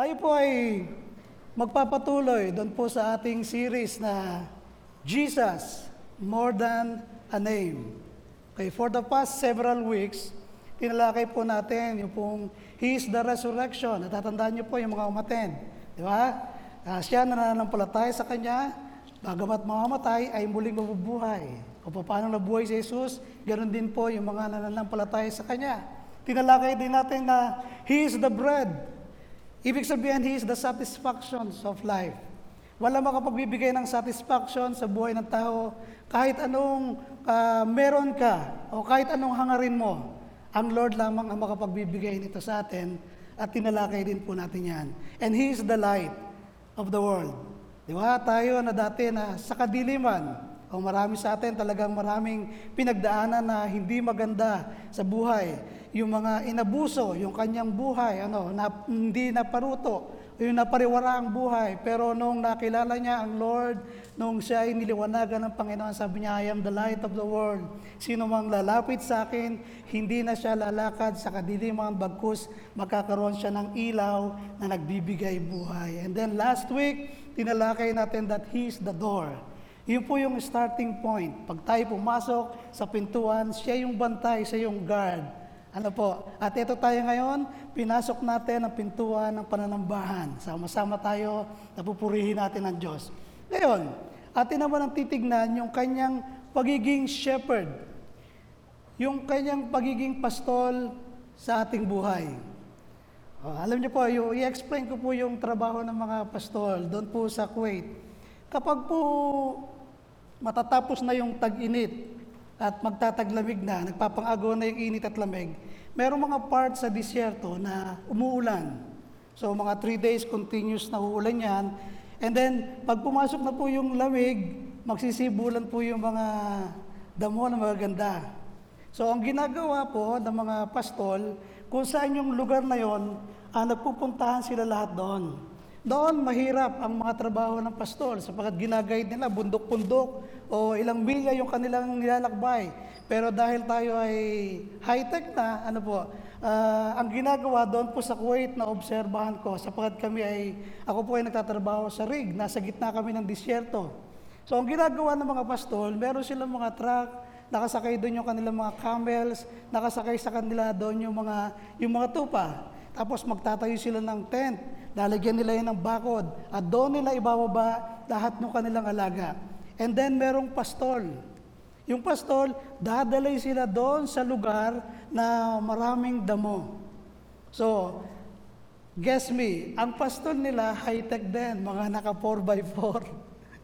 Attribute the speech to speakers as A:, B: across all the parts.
A: Tayo po ay magpapatuloy doon po sa ating series na Jesus, More Than a Name. Okay, for the past several weeks, tinalakay po natin yung pong He is the resurrection. Natatandaan niyo po yung mga umaten. Di ba? Ah, siya na nananampalataya sa Kanya, bagamat mamamatay, ay muling mabubuhay. O paano nabuhay si Jesus, ganoon din po yung mga nananampalataya sa Kanya. Tinalakay din natin na He is the bread. Ibig sabihin, He is the satisfaction of life. Wala makapagbibigay ng satisfaction sa buhay ng tao kahit anong ah, meron ka o kahit anong hangarin mo. Ang Lord lamang ang makapagbibigay nito sa atin at tinalakay din po natin yan. And He is the light of the world. Di ba? Tayo na dati na sa kadiliman, o marami sa atin talagang maraming pinagdaanan na hindi maganda sa buhay. Yung mga inabuso, yung kanyang buhay, ano, na, hindi naparuto, yung napariwara ang buhay. Pero nung nakilala niya ang Lord, nung siya ay niliwanagan ng Panginoon, sabi niya, I am the light of the world. Sino mang lalapit sa akin, hindi na siya lalakad sa kadiliman, bagkus magkakaroon siya ng ilaw na nagbibigay buhay. And then last week, tinalakay natin that He is the door. Yun po yung starting point. Pag tayo pumasok sa pintuan, siya yung bantay, siya yung guard. Ano po? At ito tayo ngayon, pinasok natin ang pintuan ng pananambahan. Sama-sama tayo, napupurihin natin ang Diyos. Ngayon, atin naman ang titignan yung kanyang pagiging shepherd. Yung kanyang pagiging pastol sa ating buhay. Oh, alam niyo po, i-explain ko po yung trabaho ng mga pastol doon po sa Kuwait. Kapag po matatapos na yung tag-init at magtataglamig na, nagpapang-agaw na yung init at lamig, merong mga part sa disyerto na umuulan. So mga three days continuous na uulan yan. And then, pag pumasok na po yung lamig, magsisibulan po yung mga damo na magaganda. So ang ginagawa po ng mga pastol, kung saan yung lugar na yon, ah, nagpupuntahan sila lahat doon. Doon mahirap ang mga trabaho ng pastol sapagkat ginagayad nila bundok-bundok o ilang milya yung kanilang nilalakbay. Pero dahil tayo ay high-tech na, ano po, ah, ang ginagawa doon po sa Kuwait na obserbahan ko sapagkat kami ay, ako po ay nagtatrabaho sa rig, nasa gitna kami ng disyerto. So ang ginagawa ng mga pastol, meron silang mga truck, nakasakay doon yung kanilang mga camels, nakasakay sa kanila doon yung mga, yung mga tupa. Tapos magtatayo sila ng tent, lalagyan nila yan ng bakod, at doon nila ibababa lahat ng kanilang alaga. And then merong pastol. Yung pastol, dadalay sila doon sa lugar na maraming damo. So, guess me, ang pastol nila high-tech din, mga naka 4x4.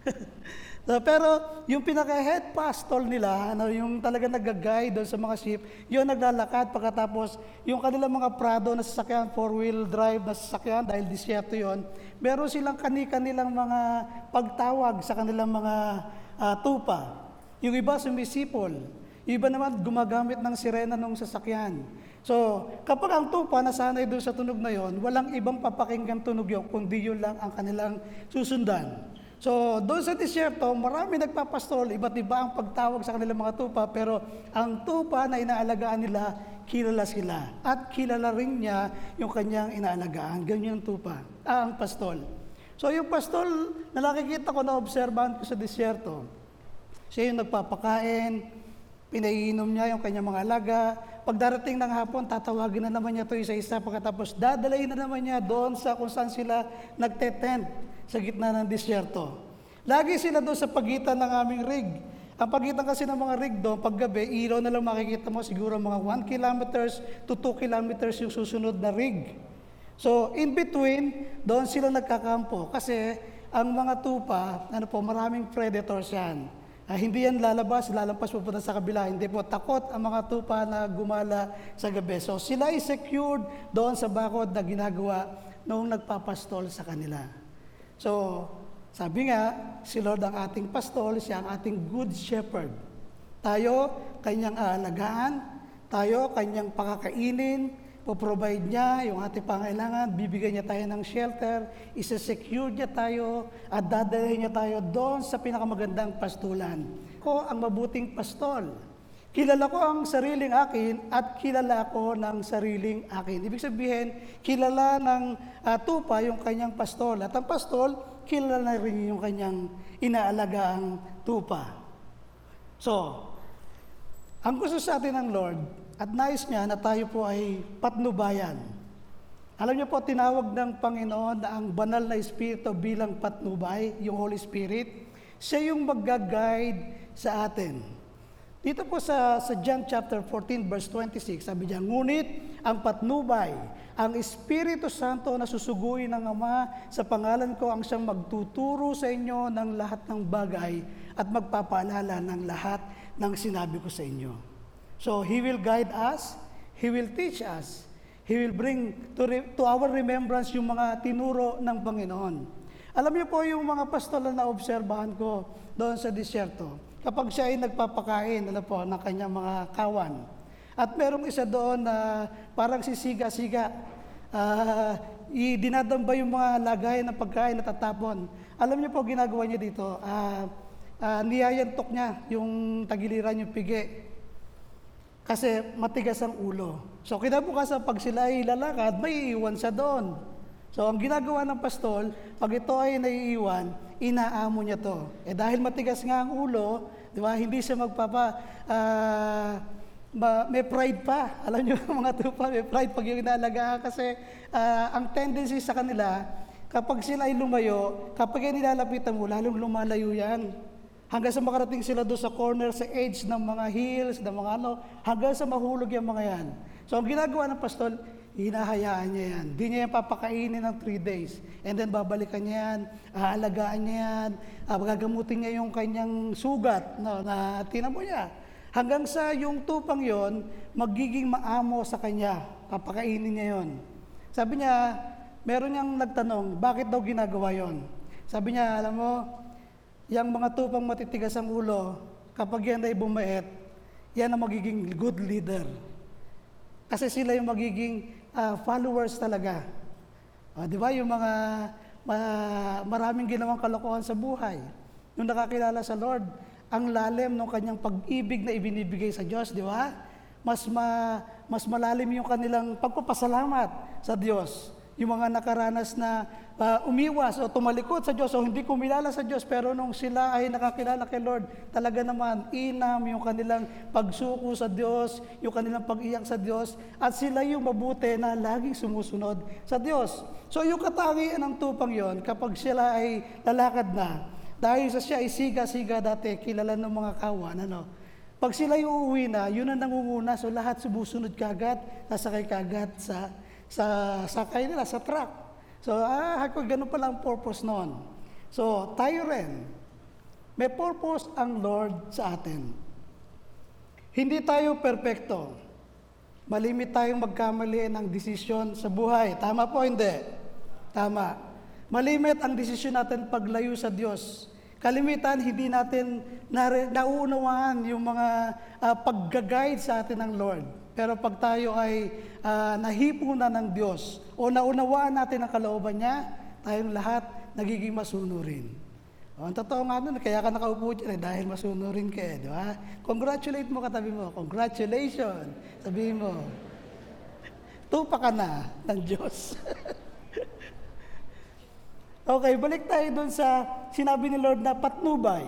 A: Pero yung pinaka-head pastor nila, ano, yung talaga nag-guide doon sa mga ship, yun naglalakad pagkatapos yung kanilang mga Prado na sasakyan, four-wheel drive na sasakyan dahil disyerto yon, meron silang kani-kanilang mga pagtawag sa kanilang mga ah, tupa. Yung iba sumisipol, yung iba naman gumagamit ng sirena ng sasakyan. So, kapag ang tupa nasanay doon sa tunog na yon, walang ibang papakinggan tunog yun, kundi yun lang ang kanilang susundan. So, doon sa disyerto, marami nagpapastol, iba't iba ang pagtawag sa kanilang mga tupa, pero ang tupa na inaalagaan nila, kilala sila. At kilala rin niya yung kanyang inaalagaan. Ganyan ang tupa, ah, ang pastol. So, yung pastol na nakikita ko na obserbahan ko sa disyerto, siya yung nagpapakain, pinaiinom niya yung kanyang mga alaga. Pag darating ng hapon, tatawagin na naman niya ito isa-isa pagkatapos dadalayin na naman niya doon sa kung saan sila nagtetent sa gitna ng disyerto. Lagi sila doon sa pagitan ng aming rig. Ang pagitan kasi ng mga rig doon, paggabi, ilaw na lang makikita mo siguro mga 1 kilometers to 2 kilometers yung susunod na rig. So, in between, doon sila nagkakampo kasi ang mga tupa, ano po, maraming predators yan. Ah, hindi yan lalabas, lalampas pupunta sa kabila. Hindi po, takot ang mga tupa na gumala sa gabi. So, sila ay secured doon sa bakod na ginagawa noong nagpapastol sa kanila. So, sabi nga, si Lord ang ating pastol, siya ang ating good shepherd. Tayo, kanyang aalagaan, tayo, kanyang pakakainin, po-provide niya yung ating pangailangan, bibigyan niya tayo ng shelter, isa-secure niya tayo, at dadalhin niya tayo doon sa pinakamagandang pastulan. Ko ang mabuting pastol. Kilala ko ang sariling akin at kilala ko ng sariling akin. Ibig sabihin, kilala ng ah, tupa yung kanyang pastol. At ang pastol, kilala rin yung kanyang inaalagaang tupa. So, ang gusto sa atin ng Lord at nais niya na tayo po ay patnubayan. Alam niyo po, tinawag ng Panginoon na ang banal na Espiritu bilang patnubay, yung Holy Spirit. Siya yung mag-guide sa atin. Dito po sa, sa John chapter 14 verse 26, sabi niya, Ngunit ang patnubay, ang Espiritu Santo na susuguin ng Ama sa pangalan ko ang siyang magtuturo sa inyo ng lahat ng bagay at magpapaalala ng lahat ng sinabi ko sa inyo. So, He will guide us, He will teach us, He will bring to, re- to our remembrance yung mga tinuro ng Panginoon. Alam niyo po yung mga pastol na naobserbahan ko doon sa disyerto, kapag siya ay nagpapakain alam po, ng kanyang mga kawan. At merong isa doon na parang sisiga-siga, uh, dinadamba yung mga lagay ng pagkain na tatapon. Alam niyo po ginagawa niya dito, ah ah, niyayantok niya yung tagiliran, yung pigi. Kasi matigas ang ulo. So kinabukasan pag sila ay lalakad, may iiwan siya doon. So ang ginagawa ng pastol, pag ito ay naiiwan, inaamo niya to. Eh dahil matigas nga ang ulo, di ba, hindi siya magpapa, ah, ma- may pride pa. Alam niyo mga tupa, may pride pag yung inaalagaan kasi ah, ang tendency sa kanila, kapag sila ay lumayo, kapag yan nilalapitan mo, lalong lumalayo yan. Hanggang sa makarating sila doon sa corner, sa edge ng mga hills, ng mga ano, hanggang sa mahulog yung mga yan. So ang ginagawa ng pastol, hinahayaan niya yan. Di niya yan papakainin ng three days. And then babalikan niya yan, aalagaan niya yan, ah, gagamutin niya yung kanyang sugat no, na tinamo niya. Hanggang sa yung tupang yon magiging maamo sa kanya, papakainin niya yon. Sabi niya, meron niyang nagtanong, bakit daw ginagawa yon? Sabi niya, alam mo, yung mga tupang matitigas ang ulo, kapag yan ay bumait, yan ang magiging good leader. Kasi sila yung magiging ah, followers talaga. O, di ba, yung mga ma- maraming ginawang kalokohan sa buhay. Nung nakakilala sa Lord, ang lalim ng kanyang pag-ibig na ibinibigay sa Diyos, di ba? Mas, ma, mas malalim yung kanilang pagpapasalamat sa Diyos. Yung mga nakaranas na ah, umiwas o tumalikod sa Diyos o hindi kumilala sa Diyos, pero nung sila ay nakakilala kay Lord, talaga naman inam yung kanilang pagsuko sa Diyos, yung kanilang pag-iyak sa Diyos, at sila yung mabuti na laging sumusunod sa Diyos. So yung katangian ng tupang yon kapag sila ay lalakad na, dahil sa siya ay siga-siga dati, kilala ng mga kawan, ano, pag sila yung uuwi na, yun ang nangunguna, so lahat sumusunod kagad, nasakay kagad sa sa sakay nila sa truck. So, ah, ako, ganun pala ang purpose noon. So, tayo rin, may purpose ang Lord sa atin. Hindi tayo perpekto. Malimit tayong magkamali ng desisyon sa buhay. Tama po, hindi? Tama. Malimit ang desisyon natin paglayo sa Diyos. Kalimitan, hindi natin nauunawaan yung mga uh, pag-guide sa atin ng Lord. Pero pag tayo ay uh, nahipo na ng Diyos o naunawaan natin ang kalooban niya, tayong lahat nagiging masunurin. O, ang totoo nga nun, kaya ka nakaupo dyan eh, dahil masunurin ka eh, di ba? Congratulate mo katabi mo, congratulations, sabihin mo, tupa ka na ng Diyos. okay, balik tayo dun sa sinabi ni Lord na patnubay.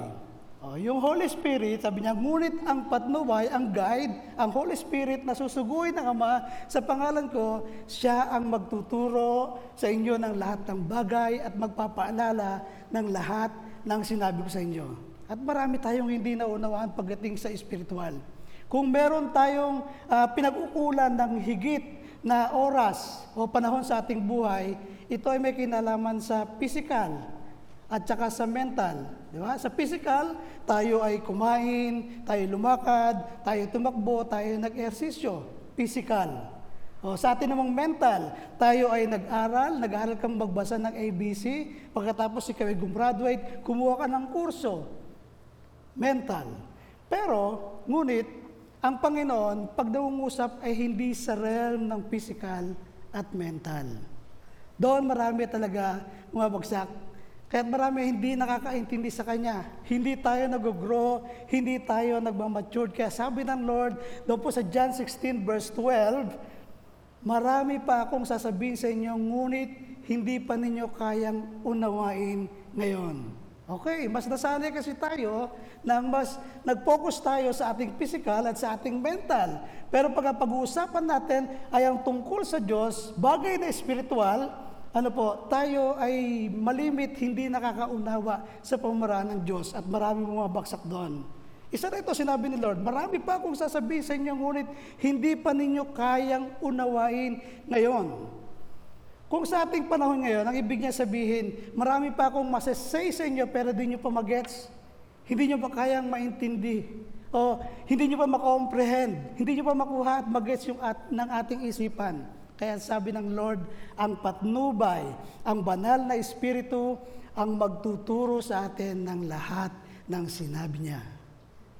A: Oh, yung Holy Spirit, sabi niya, ngunit ang patnubay, ang guide, ang Holy Spirit na susuguin ng Ama sa pangalan ko, siya ang magtuturo sa inyo ng lahat ng bagay at magpapaalala ng lahat ng sinabi ko sa inyo. At marami tayong hindi naunawaan pagdating sa spiritual. Kung meron tayong uh, pinag-ukulan ng higit na oras o panahon sa ating buhay, ito ay may kinalaman sa physical at saka sa mental. Di ba? Sa physical, tayo ay kumain, tayo lumakad, tayo tumakbo, tayo nag-ehersisyo. Physical. O, sa atin namang mental, tayo ay nag-aral, nag-aral kang magbasa ng ABC, pagkatapos ikaw ay gumraduate, kumuha ka ng kurso. Mental. Pero, ngunit, ang Panginoon, pag nangungusap ay hindi sa realm ng physical at mental. Doon marami talaga bumabagsak Kaya marami hindi nakakaintindi sa Kanya. Hindi tayo nag-grow, hindi tayo nagmamature. Kaya sabi ng Lord, doon po sa John 16 verse 12, Marami pa akong sasabihin sa inyo, ngunit hindi pa ninyo kayang unawain ngayon. Okay, mas nasanay kasi tayo na mas nag-focus tayo sa ating physical at sa ating mental. Pero pag pag-uusapan natin ay ang tungkol sa Diyos, bagay na espiritual, ano po, tayo ay malimit, hindi nakakaunawa sa pamaraan ng Diyos at marami bumabagsak doon. Isa na ito, sinabi ni Lord, marami pa akong sasabihin sa inyo, ngunit hindi pa ninyo kayang unawain ngayon. Kung sa ating panahon ngayon, ang ibig niya sabihin, marami pa akong masasay sa inyo pero di nyo pa magets, hindi nyo pa kayang maintindi, o hindi nyo pa makomprehend, hindi nyo pa makuha at magets yung at, ng ating isipan. Kaya sabi ng Lord, ang patnubay, ang banal na Espiritu, ang magtuturo sa atin ng lahat ng sinabi niya.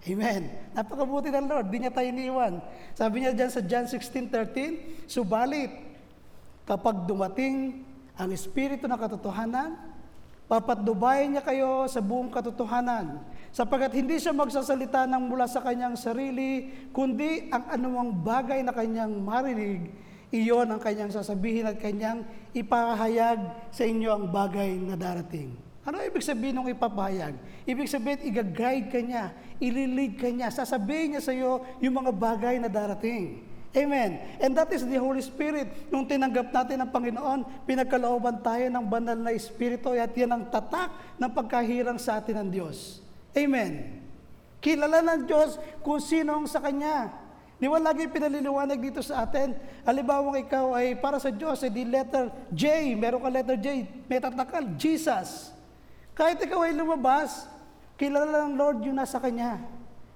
A: Amen. Napakabuti ng Lord, di niya tayo iniwan. Sabi niya dyan sa John 16.13, Subalit, kapag dumating ang Espiritu ng katotohanan, papatnubayan niya kayo sa buong katotohanan, sapagkat hindi siya magsasalita ng mula sa kanyang sarili, kundi ang anumang bagay na kanyang marinig, iyon ang kanyang sasabihin at kanyang ipahayag sa inyo ang bagay na darating. Ano ibig sabihin ng ipapahayag? Ibig sabihin, igaguide ka niya, ililid ka niya, sasabihin niya sa iyo yung mga bagay na darating. Amen. And that is the Holy Spirit. Nung tinanggap natin ang Panginoon, pinagkalooban tayo ng banal na Espiritu at yan ang tatak ng pagkahirang sa atin ng Diyos. Amen. Kilala ng Diyos kung sino ang sa Kanya. Di ba lagi pinaliliwanag dito sa atin? Halimbawa ikaw ay para sa Diyos, ay di letter J, meron ka letter J, may tatakal, Jesus. Kahit ikaw ay lumabas, kilala ng Lord yung nasa Kanya.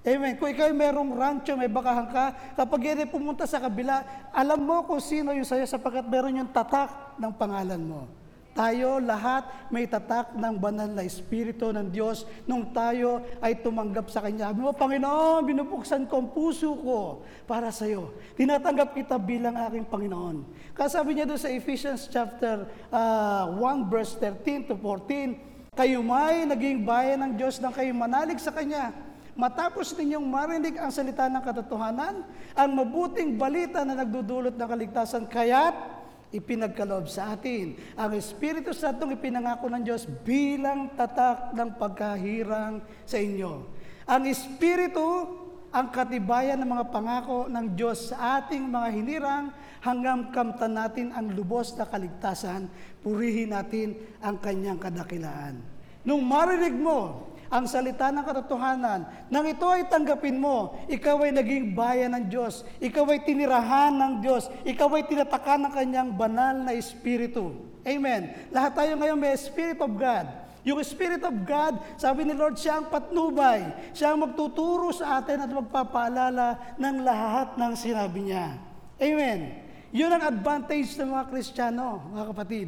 A: Amen. Kung ikaw ay merong rancho, may bakahan ka, kapag yan pumunta sa kabila, alam mo kung sino yung sa'yo sapagkat meron yung tatak ng pangalan mo. Tayo lahat may tatak ng banal na Espiritu ng Diyos nung tayo ay tumanggap sa Kanya. Sabi mo, Panginoon, binubuksan ko ang puso ko para sa iyo. Tinatanggap kita bilang aking Panginoon. Kasabi niya doon sa Ephesians chapter uh, 1 verse 13 to 14, kayo may naging bayan ng Diyos nang kayo manalig sa Kanya. Matapos ninyong marinig ang salita ng katotohanan, ang mabuting balita na nagdudulot ng kaligtasan, kaya't ipinagkaloob sa atin. Ang Espiritu Santong ipinangako ng Diyos bilang tatak ng pagkahirang sa inyo. Ang Espiritu ang katibayan ng mga pangako ng Diyos sa ating mga hinirang hanggang kamtan natin ang lubos na kaligtasan, purihin natin ang kanyang kadakilaan. Nung marinig mo ang salita ng katotohanan, nang ito ay tanggapin mo, ikaw ay naging bayan ng Diyos, ikaw ay tinirahan ng Diyos, ikaw ay tinatakan ng kanyang banal na Espiritu. Amen. Lahat tayo ngayon may Spirit of God. Yung Spirit of God, sabi ni Lord, siya ang patnubay. Siya ang magtuturo sa atin at magpapaalala ng lahat ng sinabi niya. Amen. Yun ang advantage ng mga Kristiyano, mga kapatid.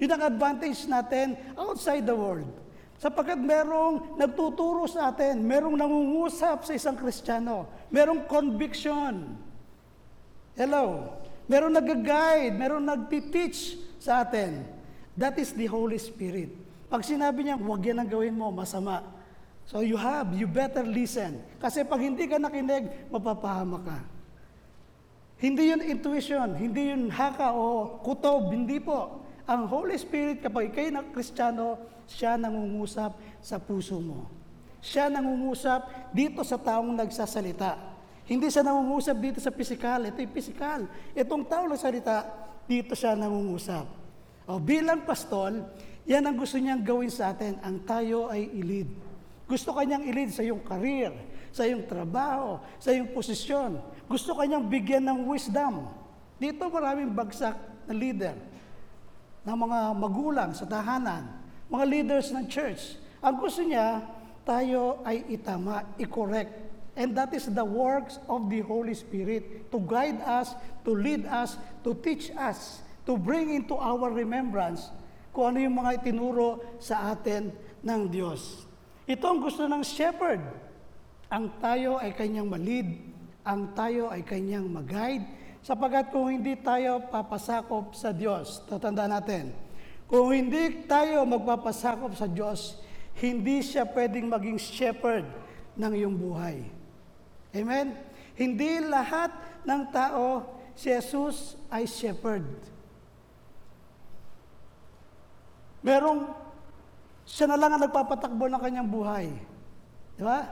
A: Yun ang advantage natin outside the world. Sapagkat merong nagtuturo sa atin, merong nangungusap sa isang Kristiyano, merong conviction. Hello? Merong nag-guide, merong nag-teach sa atin. That is the Holy Spirit. Pag sinabi niya, huwag yan ang gawin mo, masama. So you have, you better listen. Kasi pag hindi ka nakinig, mapapahama ka. Hindi yun intuition, hindi yun haka o kutob, hindi po. Ang Holy Spirit, kapag ikay na Kristiyano, siya nangungusap sa puso mo. Siya nangungusap dito sa taong nagsasalita. Hindi siya nangungusap dito sa pisikal. Ito yung pisikal. Itong taong nagsalita, dito siya nangungusap. O bilang pastol, yan ang gusto niyang gawin sa atin, ang tayo ay ilid. Gusto kanyang ilid sa iyong career, sa iyong trabaho, sa iyong posisyon. Gusto kanyang bigyan ng wisdom. Dito maraming bagsak na leader, ng mga magulang sa tahanan, mga leaders ng church. Ang gusto niya, tayo ay itama, i-correct. And that is the works of the Holy Spirit to guide us, to lead us, to teach us, to bring into our remembrance kung ano yung mga itinuro sa atin ng Diyos. Ito ang gusto ng shepherd. Ang tayo ay kanyang malid, ang tayo ay kanyang mag-guide, sapagat kung hindi tayo papasakop sa Diyos, tatanda natin, Kung hindi tayo magpapasakop sa Diyos, hindi siya pwedeng maging shepherd ng iyong buhay. Amen? Hindi lahat ng tao, si Jesus ay shepherd. Merong, siya na lang ang nagpapatakbo ng kanyang buhay. Di ba?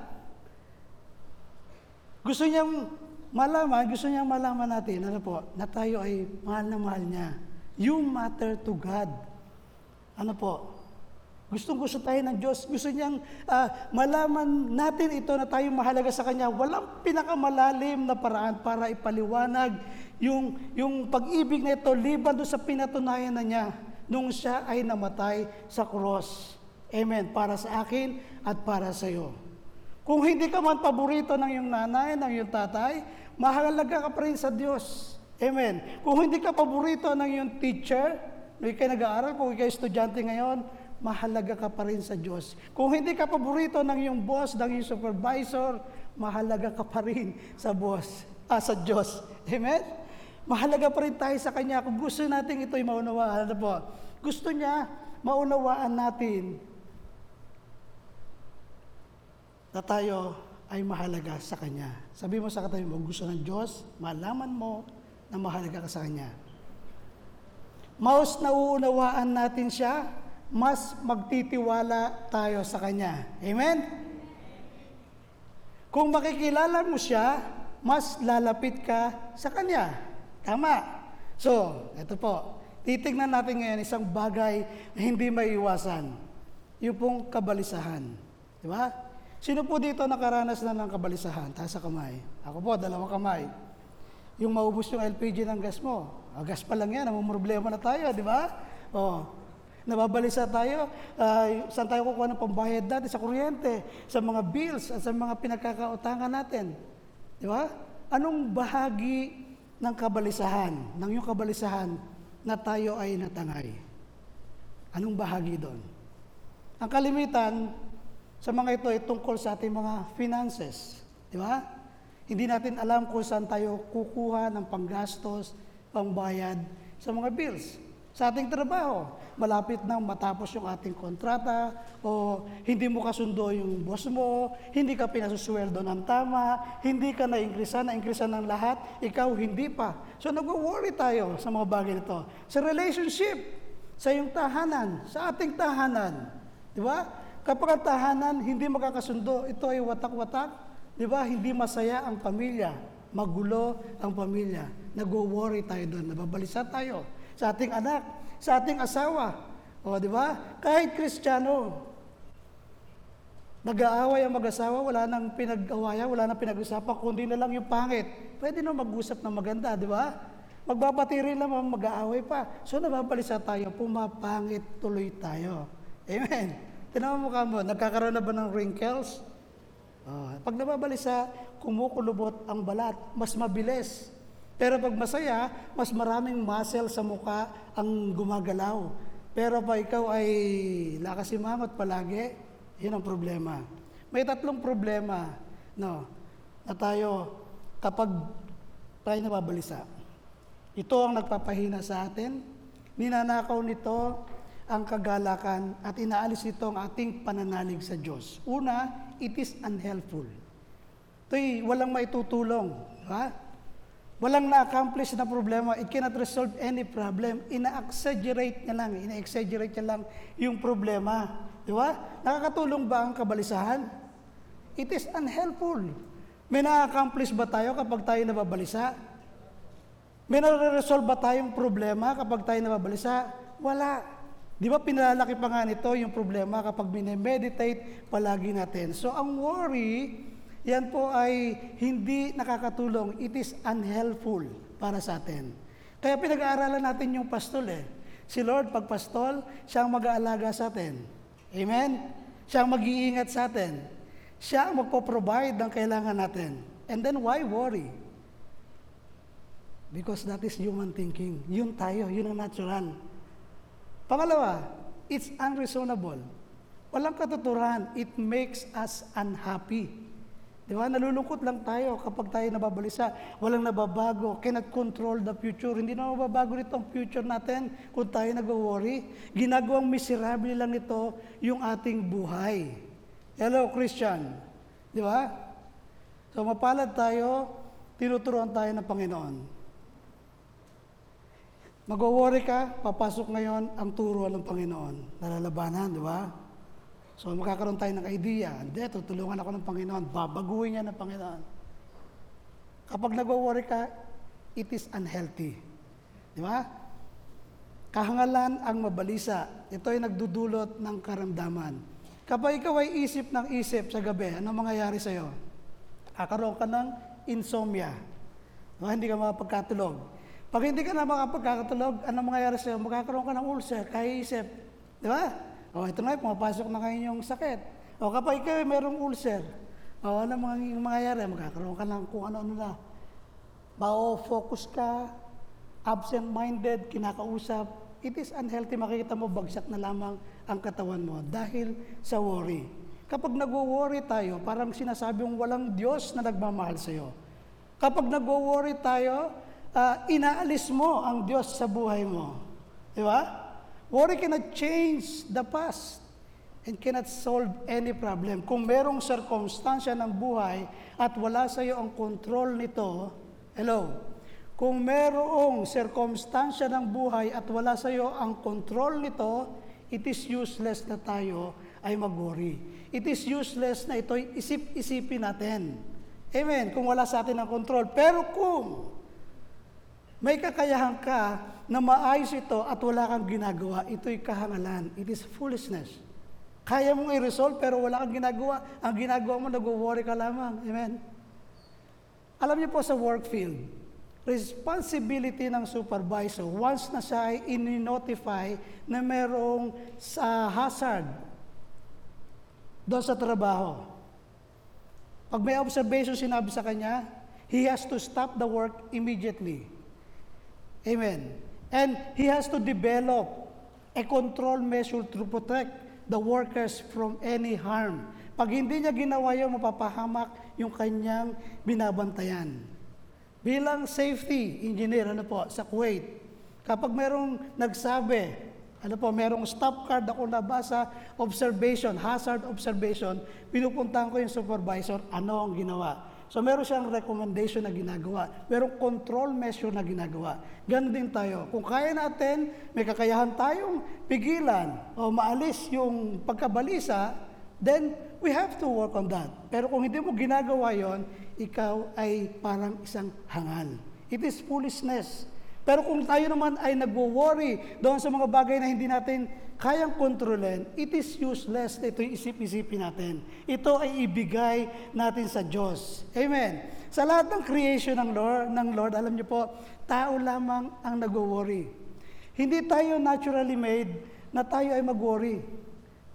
A: Gusto niyang malaman, gusto niyang malaman natin, ano po, na tayo ay mahal na mahal niya. You matter to God. Ano po? Gustong gusto tayo ng Diyos. Gusto niyang ah, malaman natin ito na tayo mahalaga sa Kanya. Walang pinakamalalim na paraan para ipaliwanag yung, yung pag-ibig na ito liban doon sa pinatunayan na niya nung siya ay namatay sa cross. Amen. Para sa akin at para sa iyo. Kung hindi ka man paborito ng iyong nanay, ng iyong tatay, mahalaga ka pa rin sa Diyos. Amen. Kung hindi ka paborito ng iyong teacher, kung ikay nag-aaral, kung ikay estudyante ngayon, mahalaga ka pa rin sa Diyos. Kung hindi ka paborito ng iyong boss, ng iyong supervisor, mahalaga ka pa rin sa boss, ah, sa Diyos. Amen? Mahalaga pa rin tayo sa Kanya. Kung gusto natin ito'y maunawaan, ano po? Gusto niya maunawaan natin na tayo ay mahalaga sa Kanya. Sabi mo sa katabi mo, gusto ng Diyos, malaman mo na mahalaga ka sa Kanya. Mas nauunawaan natin siya, mas magtitiwala tayo sa Kanya. Amen? Kung makikilala mo siya, mas lalapit ka sa Kanya. Tama. So, ito po. Titignan natin ngayon isang bagay na hindi maiiwasan. Yung pong kabalisahan. Di ba? Sino po dito nakaranas na ng kabalisahan? Taas sa kamay. Ako po, dalawang kamay. Yung maubos yung LPG ng gas mo. Ah, gas pa lang yan, problema na tayo, di ba? Oh, nababalisa tayo, uh, saan tayo kukuha ng pambayad natin sa kuryente, sa mga bills, at sa mga pinagkakautangan natin. Di ba? Anong bahagi ng kabalisahan, ng yung kabalisahan na tayo ay natangay? Anong bahagi doon? Ang kalimitan sa mga ito ay tungkol sa ating mga finances. Di ba? Hindi natin alam kung saan tayo kukuha ng panggastos, pangbayad sa mga bills. Sa ating trabaho, malapit nang matapos yung ating kontrata o hindi mo kasundo yung boss mo, hindi ka pinasusweldo ng tama, hindi ka na-ingkrisa, na-ingkrisa ng lahat, ikaw hindi pa. So nag-worry tayo sa mga bagay nito. Sa relationship, sa iyong tahanan, sa ating tahanan. Di ba? Kapag ang tahanan hindi makakasundo, ito ay watak-watak, di ba? Hindi masaya ang pamilya, magulo ang pamilya. Nag-worry tayo doon, nababalisa tayo sa ating anak, sa ating asawa. O, di ba? Kahit kristyano, nag-aaway ang mag-asawa, wala nang pinag-awayan, wala nang pinag-usapan, kundi na lang yung pangit. Pwede na mag-usap ng maganda, di ba? Magbabati rin lang, mag-aaway pa. So, nababalisa tayo, pumapangit tuloy tayo. Amen. Tinawa mo ka nagkakaroon na ba ng wrinkles? Oh, pag nababalisa, kumukulubot ang balat, mas mabilis. Pero pag masaya, mas maraming muscle sa muka ang gumagalaw. Pero pag ikaw ay lakasimangot palagi, yun ang problema. May tatlong problema no, na tayo kapag tayo nababalisa. Ito ang nagpapahina sa atin. Ninanakaw nito ang kagalakan at inaalis ito ang ating pananalig sa Diyos. Una, it is unhelpful. Ito'y walang maitutulong. Ha? Walang na-accomplish na problema. It cannot resolve any problem. Ina-exaggerate niya lang. Ina-exaggerate niya lang yung problema. Di ba? Nakakatulong ba ang kabalisahan? It is unhelpful. May na-accomplish ba tayo kapag tayo nababalisa? May na-resolve ba tayong problema kapag tayo nababalisa? Wala. Di ba pinalalaki pa nga nito yung problema kapag meditate palagi natin. So ang worry, yan po ay hindi nakakatulong. It is unhelpful para sa atin. Kaya pinag-aaralan natin yung pastol eh. Si Lord, pag pastol, siya ang mag-aalaga sa atin. Amen? Siya ang mag-iingat sa atin. Siya ang magpo-provide ng kailangan natin. And then why worry? Because that is human thinking. Yun tayo, yun ang natural. Pangalawa, it's unreasonable. Walang katuturan. It makes us unhappy. Di ba? Nalulungkot lang tayo kapag tayo nababalisa. Walang nababago. Cannot control the future. Hindi na mababago nito ang future natin kung tayo nag-worry. Ginagawang miserable lang nito yung ating buhay. Hello, Christian. Di ba? So mapalad tayo, tinuturuan tayo ng Panginoon. Mag-worry ka, papasok ngayon ang turuan ng Panginoon. Nalalabanan, di ba? So magkakaroon tayo ng idea. Hindi, tutulungan ako ng Panginoon. Babaguhin niya ng Panginoon. Kapag nag-worry ka, it is unhealthy. Di ba? Kahangalan ang mabalisa. Ito ay nagdudulot ng karamdaman. Kapag ikaw ay isip ng isip sa gabi, ano mangyayari sa'yo? Kakaroon ka ng insomnia. No, hindi ka makapagkatulog. Pag hindi ka na makapagkatulog, ano mangyayari sa'yo? Magkakaroon ka ng ulcer, kaiisip. Di ba? O, ito na, pumapasok na kayo yung sakit. O, kapag ikaw ay merong ulcer, o, ano mga mangyayari? Magkakaroon ka ng kung ano-ano na. Bao-focus ka, absent-minded, kinakausap. It is unhealthy, makikita mo, bagsak na lamang ang katawan mo dahil sa worry. Kapag nag-worry tayo, parang sinasabing walang Diyos na nagmamahal sa iyo. Kapag nag-worry tayo, ah, inaalis mo ang Diyos sa buhay mo. Di ba? Worry cannot change the past and cannot solve any problem. Kung merong circumstansya ng buhay at wala sa iyo ang control nito, hello, kung merong circumstansya ng buhay at wala sa iyo ang control nito, it is useless na tayo ay mag-worry. It is useless na ito'y isip-isipin natin. Amen. Kung wala sa atin ang control. Pero kung may kakayahan ka na maayos ito at wala kang ginagawa, ito'y kahangalan. It is foolishness. Kaya mong i-resolve pero wala kang ginagawa. Ang ginagawa mo, nag-worry ka lamang. Amen. Alam niyo po sa work field, responsibility ng supervisor, once na siya ay in-notify na merong sa hazard doon sa trabaho, pag may observation sinabi sa kanya, he has to stop the work immediately. Amen. And he has to develop a control measure to protect the workers from any harm. Pag hindi niya ginawa yun, mapapahamak yung kanyang binabantayan. Bilang safety engineer, ano po, sa Kuwait, kapag merong nagsabi, ano po, merong stop card ako nabasa, observation, hazard observation, pinupuntahan ko yung supervisor, ano ang ginawa. So meron siyang recommendation na ginagawa. Merong control measure na ginagawa. Ganon din tayo. Kung kaya natin, may kakayahan tayong pigilan o maalis yung pagkabalisa, then we have to work on that. Pero kung hindi mo ginagawa yon, ikaw ay parang isang hangal. It is foolishness. Pero kung tayo naman ay nagwo-worry doon sa mga bagay na hindi natin kayang kontrolin, it is useless na ito'y isip-isipin natin. Ito ay ibigay natin sa Diyos. Amen. Sa lahat ng creation ng Lord, ng Lord alam niyo po, tao lamang ang nagwo-worry. Hindi tayo naturally made na tayo ay mag-worry.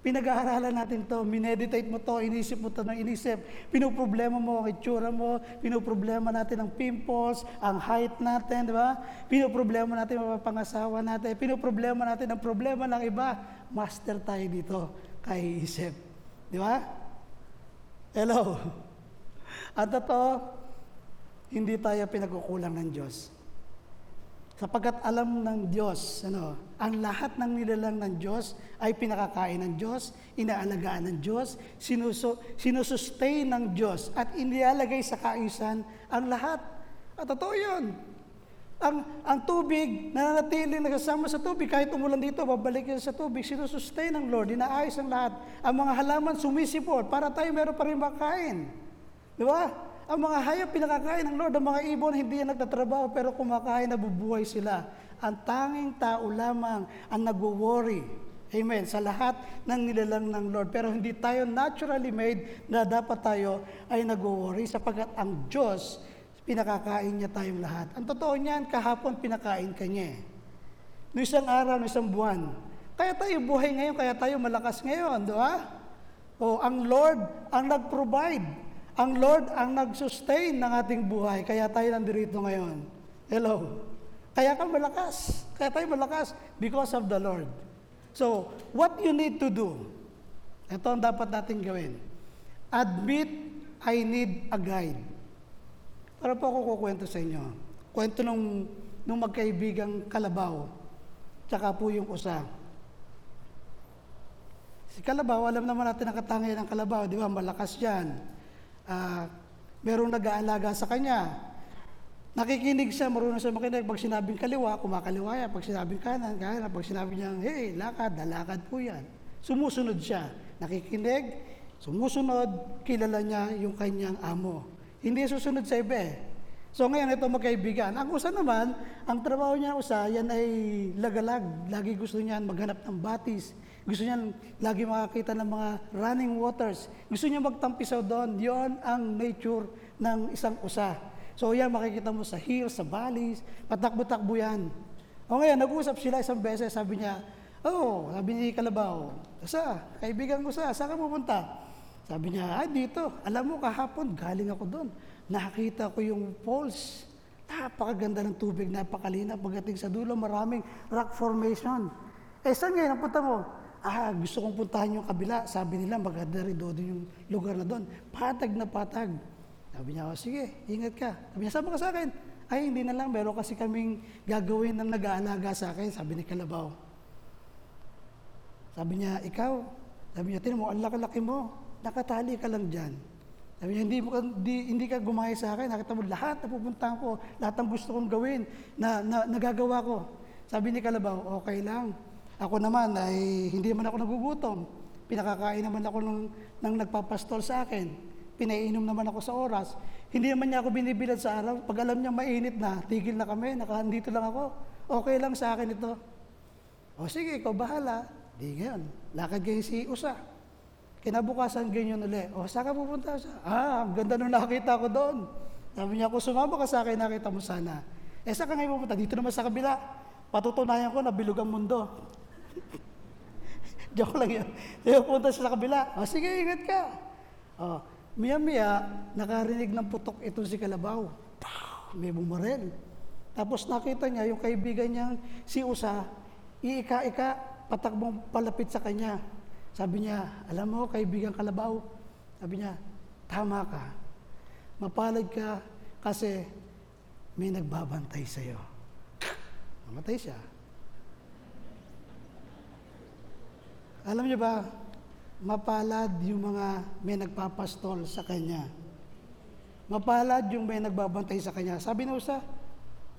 A: Pinag-aaralan natin to, mineditate mo to, inisip mo to ng inisip. Pinoproblema mo ang itsura mo, pinoproblema natin ang pimples, ang height natin, di ba? Pinoproblema natin ang pangasawa natin, pinoproblema natin ang problema ng iba. Master tayo dito, kay isip. Di ba? Hello. At ito, hindi tayo pinagkukulang ng Diyos. Sapagkat alam ng Diyos, ano, ang lahat ng nilalang ng Diyos ay pinakakain ng Diyos, inaalagaan ng Diyos, sinuso, sinusustain ng Diyos, at inilalagay sa kaayusan ang lahat. At totoo yun. Ang, ang tubig, nananatiling nakasama sa tubig, kahit umulan dito, babalik yan sa tubig, sinusustain ng Lord, inaayos ang lahat. Ang mga halaman sumisipot para tayo meron pa rin makain. Di ba? Ang mga hayop pinakakain ng Lord, ang mga ibon hindi yan nagtatrabaho pero kumakain, nabubuhay sila. Ang tanging tao lamang ang nagwo-worry. Amen. Sa lahat ng nilalang ng Lord. Pero hindi tayo naturally made na dapat tayo ay nagwo-worry sapagkat ang Diyos, pinakakain niya tayong lahat. Ang totoo niyan, kahapon pinakain ka niya. eh. No isang araw, no isang buwan. Kaya tayo buhay ngayon, kaya tayo malakas ngayon, di ba? O ang Lord ang nag-provide. Ang Lord ang nag-sustain ng ating buhay, kaya tayo nandito ngayon. Hello. Kaya ka malakas. Kaya tayo malakas because of the Lord. So, what you need to do, ito ang dapat natin gawin. Admit I need a guide. Para po ako kukwento sa inyo. Kwento nung, nung magkaibigang kalabaw, tsaka po yung usa. Si Kalabaw, alam naman natin ang katangian ng Kalabaw, di ba? Malakas yan. Ah, merong nag-aalaga sa kanya. Nakikinig siya, marunong siya makinig. Pag sinabing kaliwa, kumakaliwa yan. Pag sinabing kanan, kanan. Pag sinabing niya, hey, lakad, lalakad po yan. Sumusunod siya. Nakikinig, sumusunod, kilala niya yung kanyang amo. Hindi susunod sa iba eh. So ngayon, ito magkaibigan. Ang usa naman, ang trabaho niya usa, yan ay lagalag. Lagi gusto niyan maghanap ng batis. Gusto niya lagi makakita ng mga running waters. Gusto niya magtampisaw doon. Yon ang nature ng isang usa. So yan, makikita mo sa hills, sa valleys, patakbo-takbo yan. O ngayon, nag-usap sila isang beses, sabi niya, oh, sabi ni Kalabaw, sa, kaibigan ko sa, saan ka pupunta? Sabi niya, ay dito, alam mo kahapon, galing ako doon. Nakakita ko yung falls. Napakaganda ng tubig, napakalinaw. Pagdating sa dulo, maraming rock formation. Eh, saan ngayon ang punta mo? Ah, gusto kong puntahan yung kabila. Sabi nila, maganda rin doon yung lugar na doon. Patag na patag. Sabi niya, oh, sige, ingat ka. Sabi niya, sama ka sa akin. Ay, hindi na lang, meron kasi kaming gagawin ng nag-aalaga sa akin, sabi ni Kalabaw. Sabi niya, ikaw, sabi niya, tinan mo, ang laki-laki mo, nakatali ka lang dyan. Sabi niya, hindi, hindi, hindi ka gumaya sa akin, nakita mo lahat na pupuntahan ko, lahat ng gusto kong gawin, na, na nagagawa ko. Sabi ni Kalabaw, okay lang. Ako naman, ay hindi naman ako nagugutom. Pinakakain naman ako ng, ng nagpapastol sa akin. Pinainom naman ako sa oras. Hindi naman niya ako binibilad sa araw. Pag alam niya mainit na, tigil na kami, nakandito lang ako. Okay lang sa akin ito. O sige, ikaw bahala. Di ngayon, lakad kayo si Usa. Kinabukasan ganyan uli. O saan ka pupunta siya? Ah, ang ganda nung nakita ko doon. Sabi niya, kung sumama ka sa akin, nakita mo sana. Eh, saan ka ngayon pupunta? Dito naman sa kabila. Patutunayan ko na bilog ang mundo. Joke lang yun. Kaya pupunta siya sa kabila. O sige, ingat ka. O, miya-miya, nakarinig ng putok ito si Kalabaw. Pow! May bumarel. Tapos nakita niya yung kaibigan niyang si Usa, iika-ika, patakbong palapit sa kanya. Sabi niya, alam mo, kaibigan Kalabaw, sabi niya, tama ka. Mapalad ka kasi may nagbabantay sa'yo. Namatay siya. Alam niyo ba, mapalad yung mga may nagpapastol sa kanya. Mapalad yung may nagbabantay sa kanya. Sabi na usa,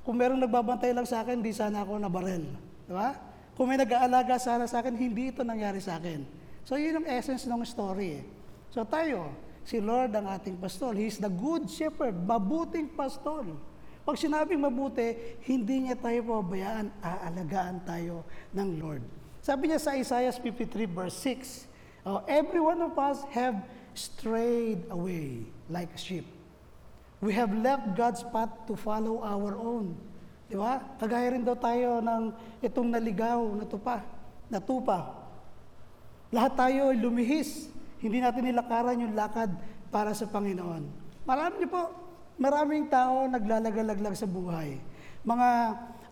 A: kung merong nagbabantay lang sa akin, di sana ako nabarel. Di ba? Kung may nag-aalaga sana sa akin, hindi ito nangyari sa akin. So yun ang essence ng story. eh. So tayo, si Lord ang ating pastol. He is the good shepherd, mabuting pastol. Pag sinabing mabuti, hindi niya tayo pabayaan, aalagaan tayo ng Lord. Sabi niya sa Isaiah 53 verse 6, "Oh, every one of us have strayed away like a sheep. We have left God's path to follow our own. Di ba? Kagaya rin daw tayo ng itong naligaw na tupa, na tupa. Lahat tayo ay lumihis. Hindi natin nilakaran yung lakad para sa Panginoon. Marami po, maraming tao naglalagalag sa buhay. Mga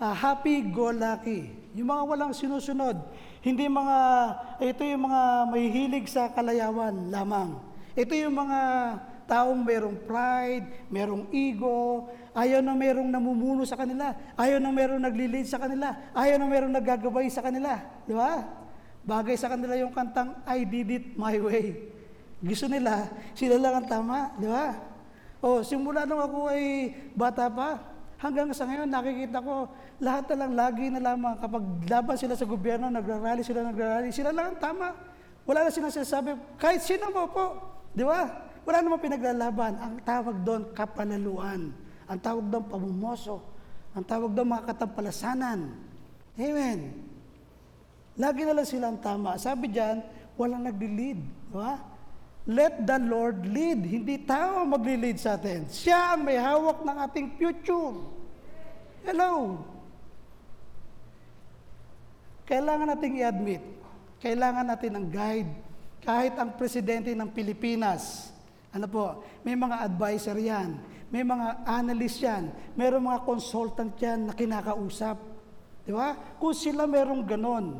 A: ah, happy-go-lucky. Yung mga walang sinusunod. Hindi mga, ito yung mga mahihilig sa kalayawan lamang. Ito yung mga taong merong pride, merong ego, ayaw na merong namumuno sa kanila, ayaw na merong naglilid sa kanila, ayaw na merong naggagabay sa kanila. Di ba? Bagay sa kanila yung kantang, I did it my way. Gusto nila, sila lang ang tama. Di ba? O, simula nung ako ay bata pa, hanggang sa ngayon nakikita ko, lahat na lang, lagi na lamang, kapag laban sila sa gobyerno, nagrarally sila, nagrarally, sila lang ang tama. Wala na silang sinasabi, kahit sino mo po. Di ba? Wala namang pinaglalaban. Ang tawag doon, kapalaluan. Ang tawag doon, pamumoso. Ang tawag doon, mga katampalasanan. Amen. Lagi na lang silang tama. Sabi diyan, walang nagli-lead. Di ba? Let the Lord lead. Hindi tao magli-lead sa atin. Siya ang may hawak ng ating future. Hello. Kailangan nating i-admit, kailangan natin ng guide. Kahit ang presidente ng Pilipinas, ano po, may mga advisor yan, may mga analyst yan, mayroong mga consultant yan na kinakausap. Di ba? Kung sila merong ganon,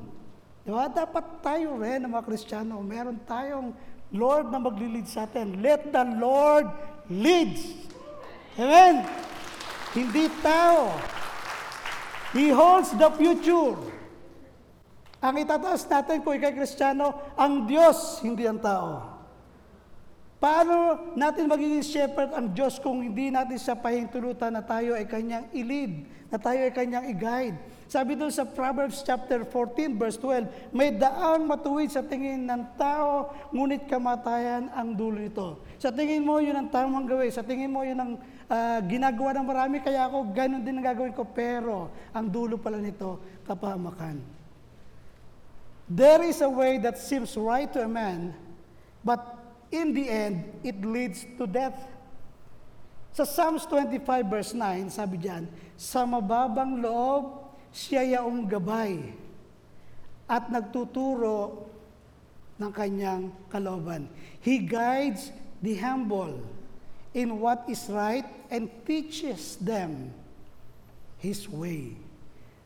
A: di ba? Dapat tayo rin, mga Kristiyano, meron tayong Lord na maglilid sa atin. Let the Lord lead. Amen? Hindi tao. He holds the future. Ang itataas natin kung ikay Kristiyano, ang Diyos, hindi ang tao. Paano natin magiging shepherd ang Diyos kung hindi natin siya pahintulutan na tayo ay kanyang ilid, na tayo ay kanyang i-guide? Sabi doon sa Proverbs chapter 14 verse 12, may daang matuwid sa tingin ng tao, ngunit kamatayan ang dulo nito. Sa tingin mo, yun ang tamang gawin. Sa tingin mo, yun ang ah, ginagawa ng marami, kaya ako ganun din ang gagawin ko. Pero, ang dulo pala nito, kapamakan. There is a way that seems right to a man, but in the end, it leads to death. Sa Psalms 25 verse 9, sabi diyan, sa mababang loob, siya yaong gabay at nagtuturo ng kanyang kalooban. He guides the humble in what is right and teaches them His way.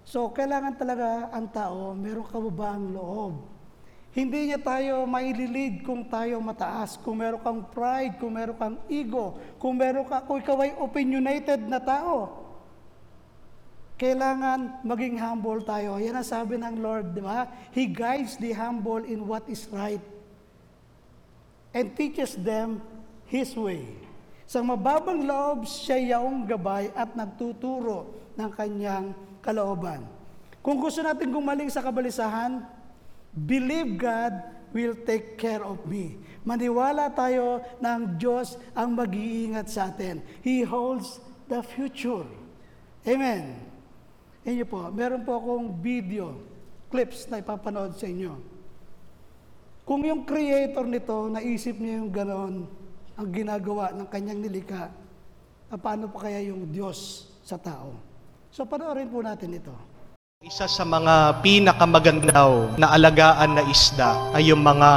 A: So, kailangan talaga ang tao, meron kababaang loob. Hindi niya tayo maililid kung tayo mataas, kung meron kang pride, kung meron kang ego, kung meron ka, kung ikaw ay opinionated na tao. Kailangan maging humble tayo. Yan ang sabi ng Lord, di ba? He guides the humble in what is right and teaches them His way. Sa mababang loob, siya yaong gabay at nagtuturo ng kanyang kalooban. Kung gusto natin gumaling sa kabalisahan, believe God will take care of me. Maniwala tayo na ang Diyos ang mag-iingat sa atin. He holds the future. Amen. Inyo po, meron po akong video, clips na ipapanood sa inyo. Kung yung creator nito, naisip niya yung ganon, ang ginagawa ng kanyang nilika, ah, paano pa kaya yung Diyos sa tao? So panoorin po natin ito.
B: Isa sa mga pinakamaganda na alagaan na isda ay yung mga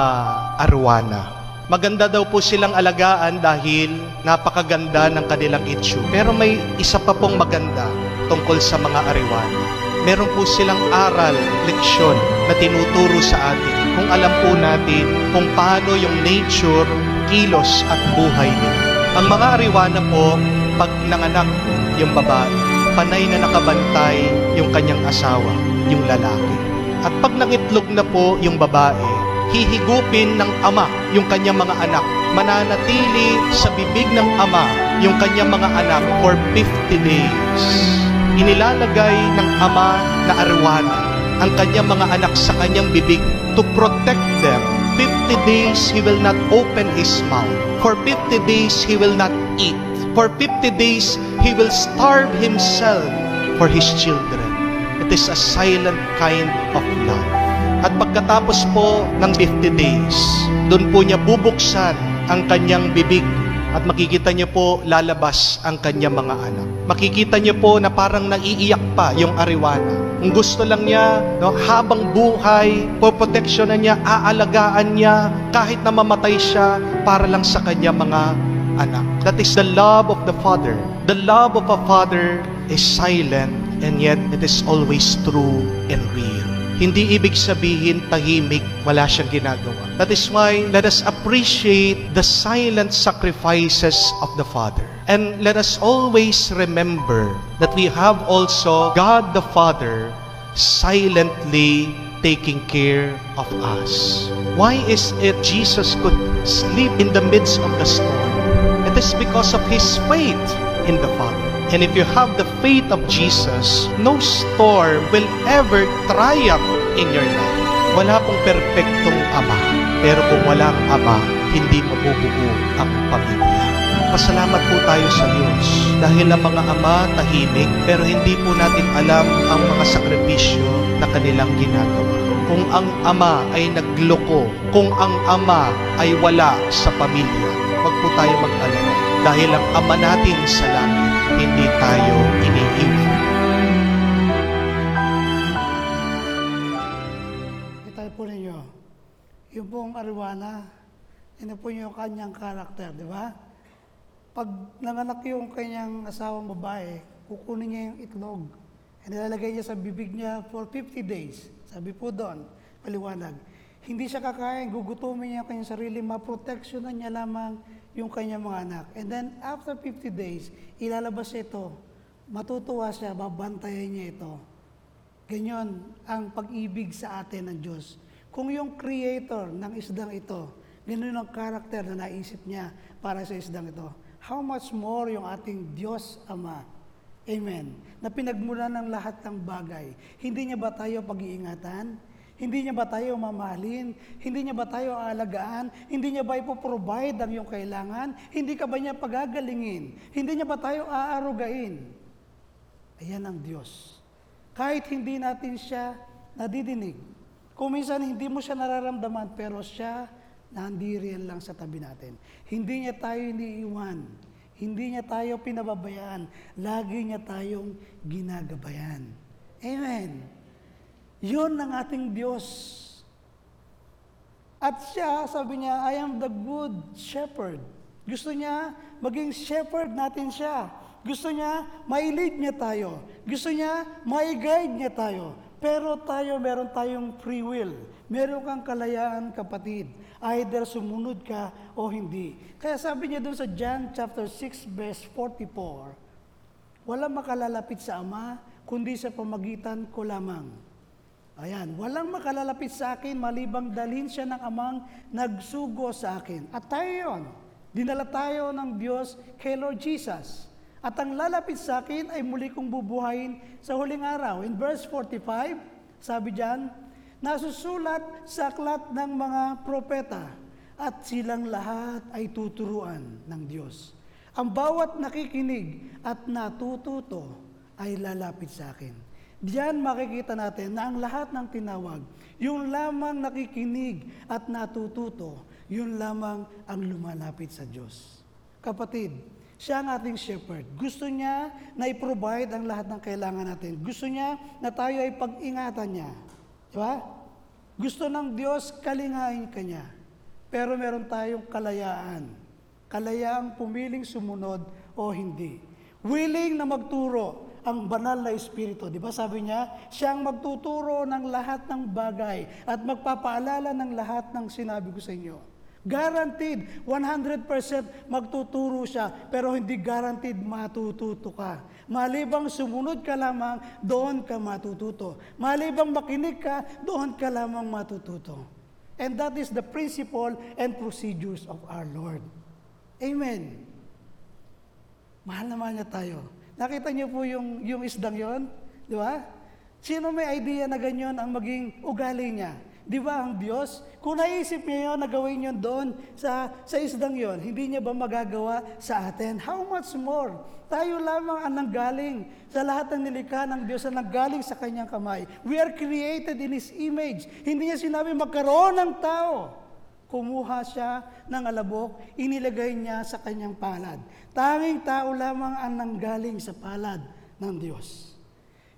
B: arwana. Maganda daw po silang alagaan dahil napakaganda ng kanilang itsure. Pero may isa pa pong maganda tungkol sa mga arwana. Meron po silang aral, leksyon na tinuturo sa atin kung alam po natin kung paano yung nature, kilos at buhay nila. Ang mga ariwana po, pag nanganak yung babae, panay na nakabantay yung kanyang asawa, yung lalaki. At pag nangitlog na po yung babae, hihigupin ng ama yung kanyang mga anak. Mananatili sa bibig ng ama yung kanyang mga anak for 50 days. Inilalagay ng ama na arwana ang kanyang mga anak sa kanyang bibig to protect them. 50 days he will not open his mouth. For 50 days he will not eat. For 50 days he will starve himself for his children. It is a silent kind of love. At pagkatapos po ng 50 days, doon po niya bubuksan ang kanyang bibig at makikita niyo po lalabas ang kanyang mga anak. Makikita niyo po na parang naiiyak pa yung ariwana. Kung gusto lang niya, no, habang buhay, poproteksyonan niya, aalagaan niya, kahit na mamatay siya, para lang sa kanyang mga anak. That is the love of the Father. The love of a Father is silent and yet it is always true and real. Hindi ibig sabihin tahimik, wala siyang ginagawa. That is why let us appreciate the silent sacrifices of the Father. And let us always remember that we have also God the Father silently taking care of us. Why is it Jesus could sleep in the midst of the storm? It is because of His faith in the Father. And if you have the faith of Jesus, no storm will ever triumph in your life. Wala pong perpektong ama. Pero kung walang ama, hindi mabubuo ang pamilya. Pasalamat po tayo sa Diyos dahil ang mga ama tahimik pero hindi po natin alam ang mga sakripisyo na kanilang ginagawa. Kung ang ama ay nagloko, kung ang ama ay wala sa pamilya, wag po tayo mag-alala dahil ang ama natin sa langit, hindi tayo iniiwan.
A: Kita po ninyo, yung pong arwana, ina po yung kanyang karakter, di ba? Pag nanganak yung kanyang asawang babae, kukunin niya yung itlog. And nilalagay niya sa bibig niya for 50 days. Sabi po doon, paliwanag. Hindi siya kakain, gugutumin niya ang kanyang sarili, maproteksyonan niya lamang yung kanyang mga anak. And then after 50 days, ilalabas ito. Matutuwa siya, babantayan niya ito. Ganyan ang pag-ibig sa atin ng Diyos. Kung yung creator ng isdang ito, ganun ang karakter na naisip niya para sa isdang ito, how much more yung ating Diyos Ama. Amen. Na pinagmula ng lahat ng bagay. Hindi niya ba tayo pag-iingatan? Hindi niya ba tayo mamahalin? Hindi niya ba tayo aalagaan? Hindi niya ba ipoprovide ang iyong kailangan? Hindi ka ba niya pagagalingin? Hindi niya ba tayo aarugain? Ayan ang Diyos. Kahit hindi natin siya nadidinig. Kung minsan hindi mo siya nararamdaman, pero siya nandiriyan lang sa tabi natin. Hindi niya tayo iniiwan. Hindi niya tayo pinababayaan. Lagi niya tayong ginagabayan. Amen. Yun ang ating Diyos. At siya, sabi niya, I am the good shepherd. Gusto niya maging shepherd natin siya. Gusto niya mailid niya tayo. Gusto niya mai-guide niya tayo. Pero tayo, meron tayong free will. Meron kang kalayaan, kapatid. Either sumunod ka o hindi. Kaya sabi niya doon sa John chapter 6 verse 44, Walang makalalapit sa Ama, kundi sa pamagitan ko lamang. Ayan, walang makalalapit sa akin malibang dalhin siya ng amang nagsugo sa akin. At tayo yun. Dinala tayo ng Diyos kay Lord Jesus. At ang lalapit sa akin ay muli kong bubuhayin sa huling araw. In verse 45, sabi diyan, nasusulat sa aklat ng mga propeta at silang lahat ay tuturuan ng Diyos. Ang bawat nakikinig at natututo ay lalapit sa akin. Diyan makikita natin na ang lahat ng tinawag, yung lamang nakikinig at natututo, yun lamang ang lumalapit sa Diyos. Kapatid, siya ang ating shepherd. Gusto niya na i-provide ang lahat ng kailangan natin. Gusto niya na tayo ay pag-ingatan niya. Di ba? Gusto ng Diyos, kalingain ka niya. Pero meron tayong kalayaan. Kalayaang pumiling sumunod o hindi. Willing na magturo ang banal na espiritu. Di ba sabi niya, siya ang magtuturo ng lahat ng bagay at magpapaalala ng lahat ng sinabi ko sa inyo. Guaranteed, 100% magtuturo siya, pero hindi guaranteed matututo ka. Malibang sumunod ka lamang, doon ka matututo. Malibang makinig ka, doon ka lamang matututo. And that is the principle and procedures of our Lord. Amen. Mahal na mahal niya tayo. Nakita niyo po yung, yung isdang yon, Di ba? Sino may idea na ganyan ang maging ugali niya? Di ba ang Diyos? Kung naisip niya yun na gawin yun doon sa, sa isdang yon, hindi niya ba magagawa sa atin? How much more? Tayo lamang ang nanggaling sa lahat ng nilikha ng Diyos na nanggaling sa kanyang kamay. We are created in His image. Hindi niya sinabi magkaroon ng tao. Kumuha siya ng alabok, inilagay niya sa kanyang palad. Tanging tao lamang ang nanggaling sa palad ng Diyos.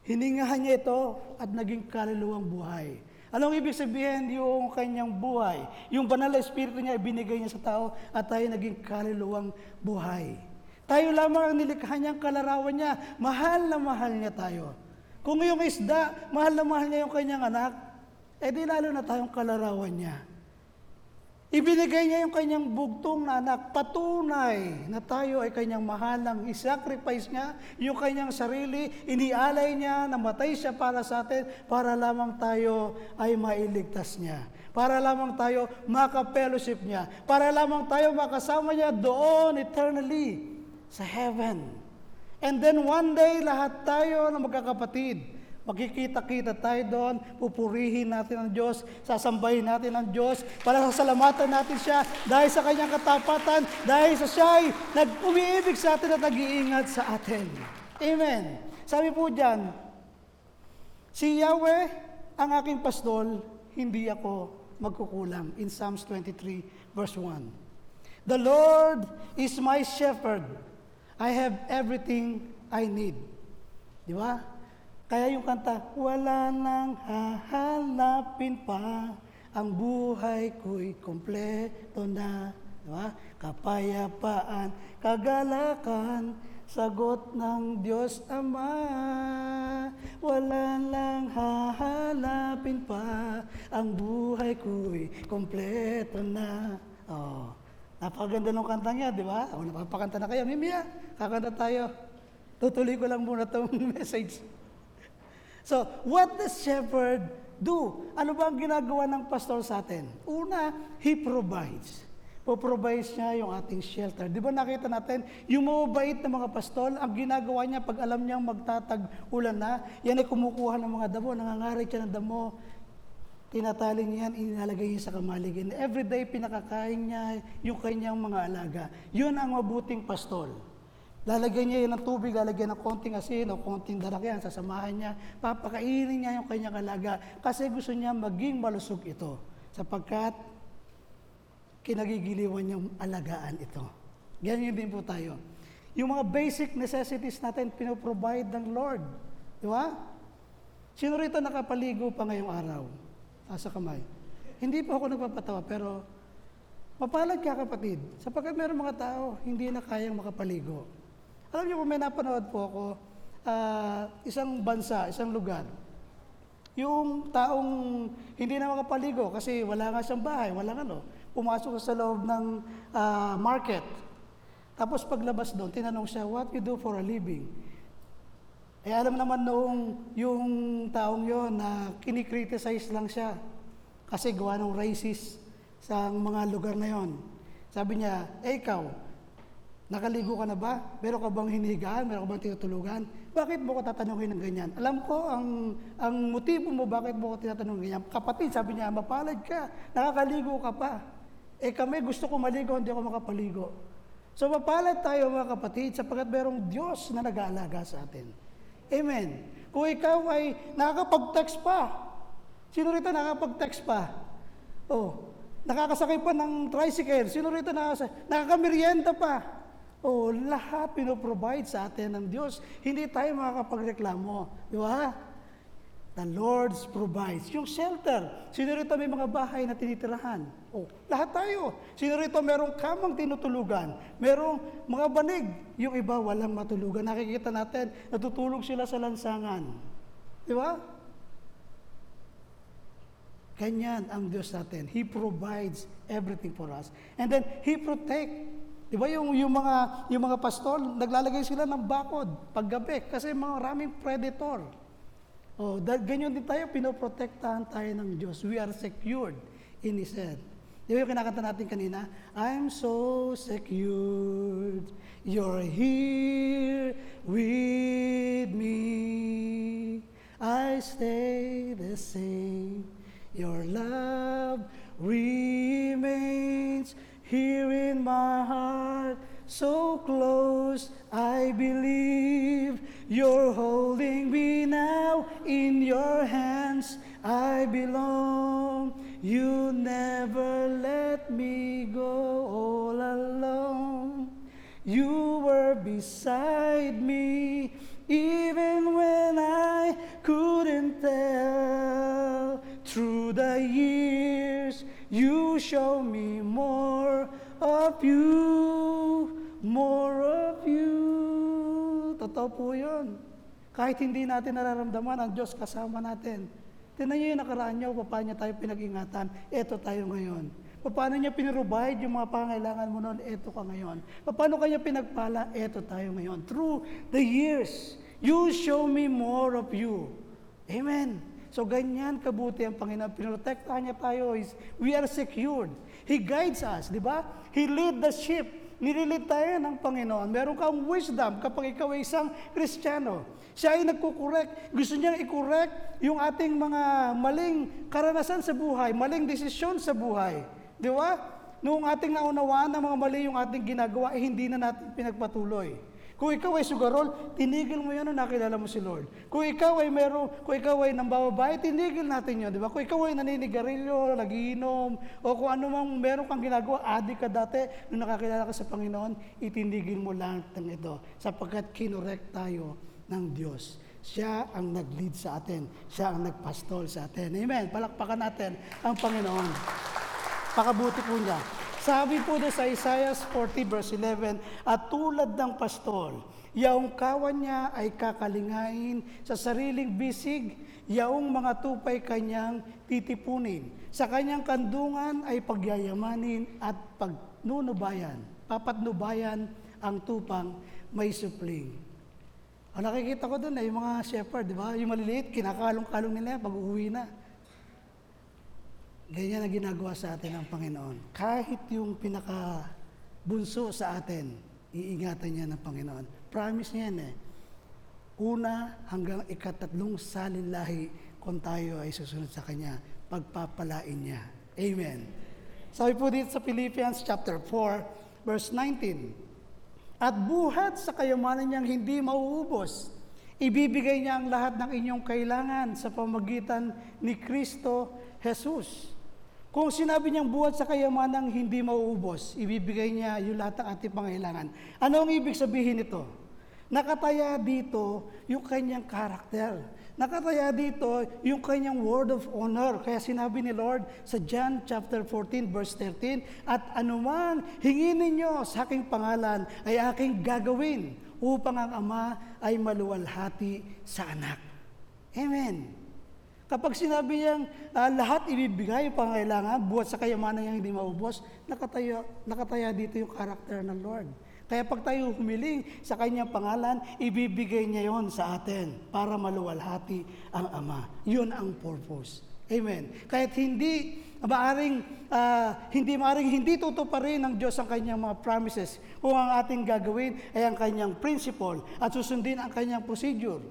A: Hiningahan niya ito at naging kaluluwang buhay. Anong ibig sabihin yung kanyang buhay? Yung banal na espiritu niya, ibinigay niya sa tao at tayo naging kaluluwang buhay. Tayo lamang ang nilikha niyang kalarawan niya. Mahal na mahal niya tayo. Kung yung isda, mahal na mahal niya yung kanyang anak, eh di lalo na tayong kalarawan niya. Ibinigay niya yung kanyang bugtong na anak, patunay na tayo ay kanyang mahalang. I-sacrifice niya yung kanyang sarili, inialay niya, namatay siya para sa atin, para lamang tayo ay mailigtas niya. Para lamang tayo maka-fellowship niya. Para lamang tayo makasama niya doon eternally sa heaven. And then one day, lahat tayo na magkakapatid, Magkikita-kita tayo doon, pupurihin natin ang Diyos, sasambahin natin ang Diyos, para sasalamatan natin siya dahil sa kanyang katapatan, dahil sa siya ay nag-umiibig sa atin at nag-iingat sa atin. Amen. Sabi po dyan, si Yahweh ang aking pastol, hindi ako magkukulang. In Psalms 23 verse 1. The Lord is my shepherd. I have everything I need. Di ba? Kaya yung kanta, wala nang hahanapin pa, ang buhay ko'y kompleto na. Di ba? Kapayapaan, kagalakan, sagot ng Diyos Ama. Wala lang hahanapin pa, ang buhay ko'y kompleto na. Oh, napakaganda ng kanta niya, di ba? O, napapakanta na kayo. Mimia, kakanta tayo. Tutuloy ko lang muna itong message. So, what does shepherd do? Ano ba ang ginagawa ng pastor sa atin? Una, he provides. Po-provides niya yung ating shelter. Di ba nakita natin, yung mababait na mga pastol, ang ginagawa niya pag alam niyang magtatag-ulan na, yan ay kumukuha ng mga damo, nangangarit siya ng damo, tinatali niya yan, inalagay niya sa kamalig. And everyday, pinakakain niya yung kanyang mga alaga. Yun ang mabuting pastol. Lalagyan niya yun ng tubig, lalagyan ng konting asin o konting darak yan, sasamahan niya, papakainin niya yung kanyang alaga kasi gusto niya maging malusog ito sapagkat kinagigiliwan niyang alagaan ito. Ganyan din po tayo. Yung mga basic necessities natin, pinoprovide ng Lord. Di ba? Sino rito nakapaligo pa ngayong araw? Asa kamay. Hindi po ako nagpapatawa, pero mapalad ka kapatid, sapagkat meron mga tao hindi na kayang makapaligo. Alam niyo po, may napanood po ako, ah, isang bansa, isang lugar, yung taong hindi na makapaligo kasi wala nga siyang bahay, wala ano, pumasok sa loob ng ah, market. Tapos paglabas doon, tinanong siya, what you do for a living? Eh alam naman noong yung taong yon na kinikriticize lang siya kasi gawa ng racist sa mga lugar na yon. Sabi niya, eh ikaw, nakaligo ka na ba? Meron ka bang hinihigaan? Meron ka bang tinutulugan? Bakit mo ko tatanungin ng ganyan? Alam ko ang, ang motibo mo bakit mo ko tinatanong ganyan. Kapatid, sabi niya, mapalad ka, nakakaligo ka pa. Eh kami gusto ko maligo, hindi ako makapaligo. So mapalad tayo mga kapatid sapagkat merong Diyos na nag-aalaga sa atin. Amen. Kung ikaw ay nakakapag-text pa, sino rito nakakapag-text pa? Oh, nakakasakay pa ng tricycle, sino rito nakakasakay? Nakakamiryenta pa. Oh, lahat pinoprovide sa atin ng Diyos. Hindi tayo makakapagreklamo. Di ba? The Lord provides. Yung shelter. Sino rito may mga bahay na tinitirahan? Oh, lahat tayo. Sino rito merong kamang tinutulugan? Merong mga banig. Yung iba walang matulugan. Nakikita natin, natutulog sila sa lansangan. Di ba? Ganyan ang Diyos natin. He provides everything for us. And then, He protect. Di ba yung, yung, mga, yung mga pastol, naglalagay sila ng bakod paggabi kasi mga raming predator. Oh, dahil ganyan din tayo, pinoprotektahan tayo ng Diyos. We are secured in His hand. Di ba yung kinakanta natin kanina? I'm so secured, you're here with me. I stay the same, your love remains here in my heart. So close, I believe you're holding me now in your hands. I belong. You never let me go all alone. You were beside me even when I couldn't tell. You show me more of you, more of you. Totoo po yun. Kahit hindi natin nararamdaman, ang Diyos kasama natin. Tinan niyo yung nakaraan niyo, paano niya tayo pinag-ingatan. Eto tayo ngayon. Paano niya pinrovide yung mga pangailangan mo noon, eto ka ngayon. Paano kanya pinagpala, eto tayo ngayon. Through the years, you show me more of you. Amen. So ganyan kabuti ang Panginoon. Pinoprotektahan niya tayo. Is, we are secured. He guides us, di ba? He lead the ship. Nililid tayo ng Panginoon. Meron kang wisdom kapag ikaw ay isang Kristiyano. Siya ay nagkukorek. Gusto niyang i-correct yung ating mga maling karanasan sa buhay, maling desisyon sa buhay. Di ba? Noong ating naunawaan ng mga mali yung ating ginagawa, eh hindi na natin pinagpatuloy. Kung ikaw ay sugarol, tinigil mo yan nung nakilala mo si Lord. Kung ikaw ay meron, kung ikaw ay nambababae, tinigil natin yun, di ba? Kung ikaw ay naninigarilyo, nagiinom, o kung ano mang meron kang ginagawa, adik ka dati, nung nakakilala ka sa Panginoon, itindigil mo lang ng ito, sapagkat kinorek tayo ng Diyos. Siya ang nag-lead sa atin. Siya ang nagpastol sa atin. Amen. Palakpakan natin ang Panginoon. Pakabuti po niya. Sabi po doon sa Isaiah 40 verse 11, at tulad ng pastol, yaong kawan niya ay kakalingain sa sariling bisig, yaong mga tupay kanyang titipunin. Sa kanyang kandungan ay pagyayamanin at pagnunubayan. Papatnubayan ang tupang may supling. Ang nakikita ko doon ay mga shepherd, di ba? Yung maliliit, kinakalong-kalong nila pag uuwi na. Ganyan ang ginagawa sa atin ng Panginoon. Kahit yung pinaka bunso sa atin, iingatan niya ng Panginoon. Promise niya yan eh. Una hanggang ikatatlong salinlahi kung tayo ay susunod sa Kanya, pagpapalain niya. Amen. Sabi po dito sa Philippians chapter 4, verse 19, At buhat sa kayamanan niyang hindi mauubos, ibibigay niya ang lahat ng inyong kailangan sa pamagitan ni Kristo Jesus. Kung sinabi niyang buhat sa kayamanang hindi mauubos, ibibigay niya yung lahat ng ating pangailangan. Ano ang ibig sabihin nito? Nakataya dito yung kanyang karakter. Nakataya dito yung kanyang word of honor. Kaya sinabi ni Lord sa John chapter 14 verse 13, At anumang hingin ninyo sa aking pangalan ay aking gagawin upang ang Ama ay maluwalhati sa anak. Amen. Kapag sinabi niyang ah, lahat ibibigay yung pangailangan, buhat sa kayamanan niyang hindi maubos, nakataya, nakataya dito yung karakter ng Lord. Kaya pag tayo humiling sa kanyang pangalan, ibibigay niya yon sa atin para maluwalhati ang Ama. Yun ang purpose. Amen. Kahit hindi maaring ah, hindi maaring hindi tutuparin ng Diyos ang kanyang mga promises kung ang ating gagawin ay ang kanyang principle at susundin ang kanyang procedure.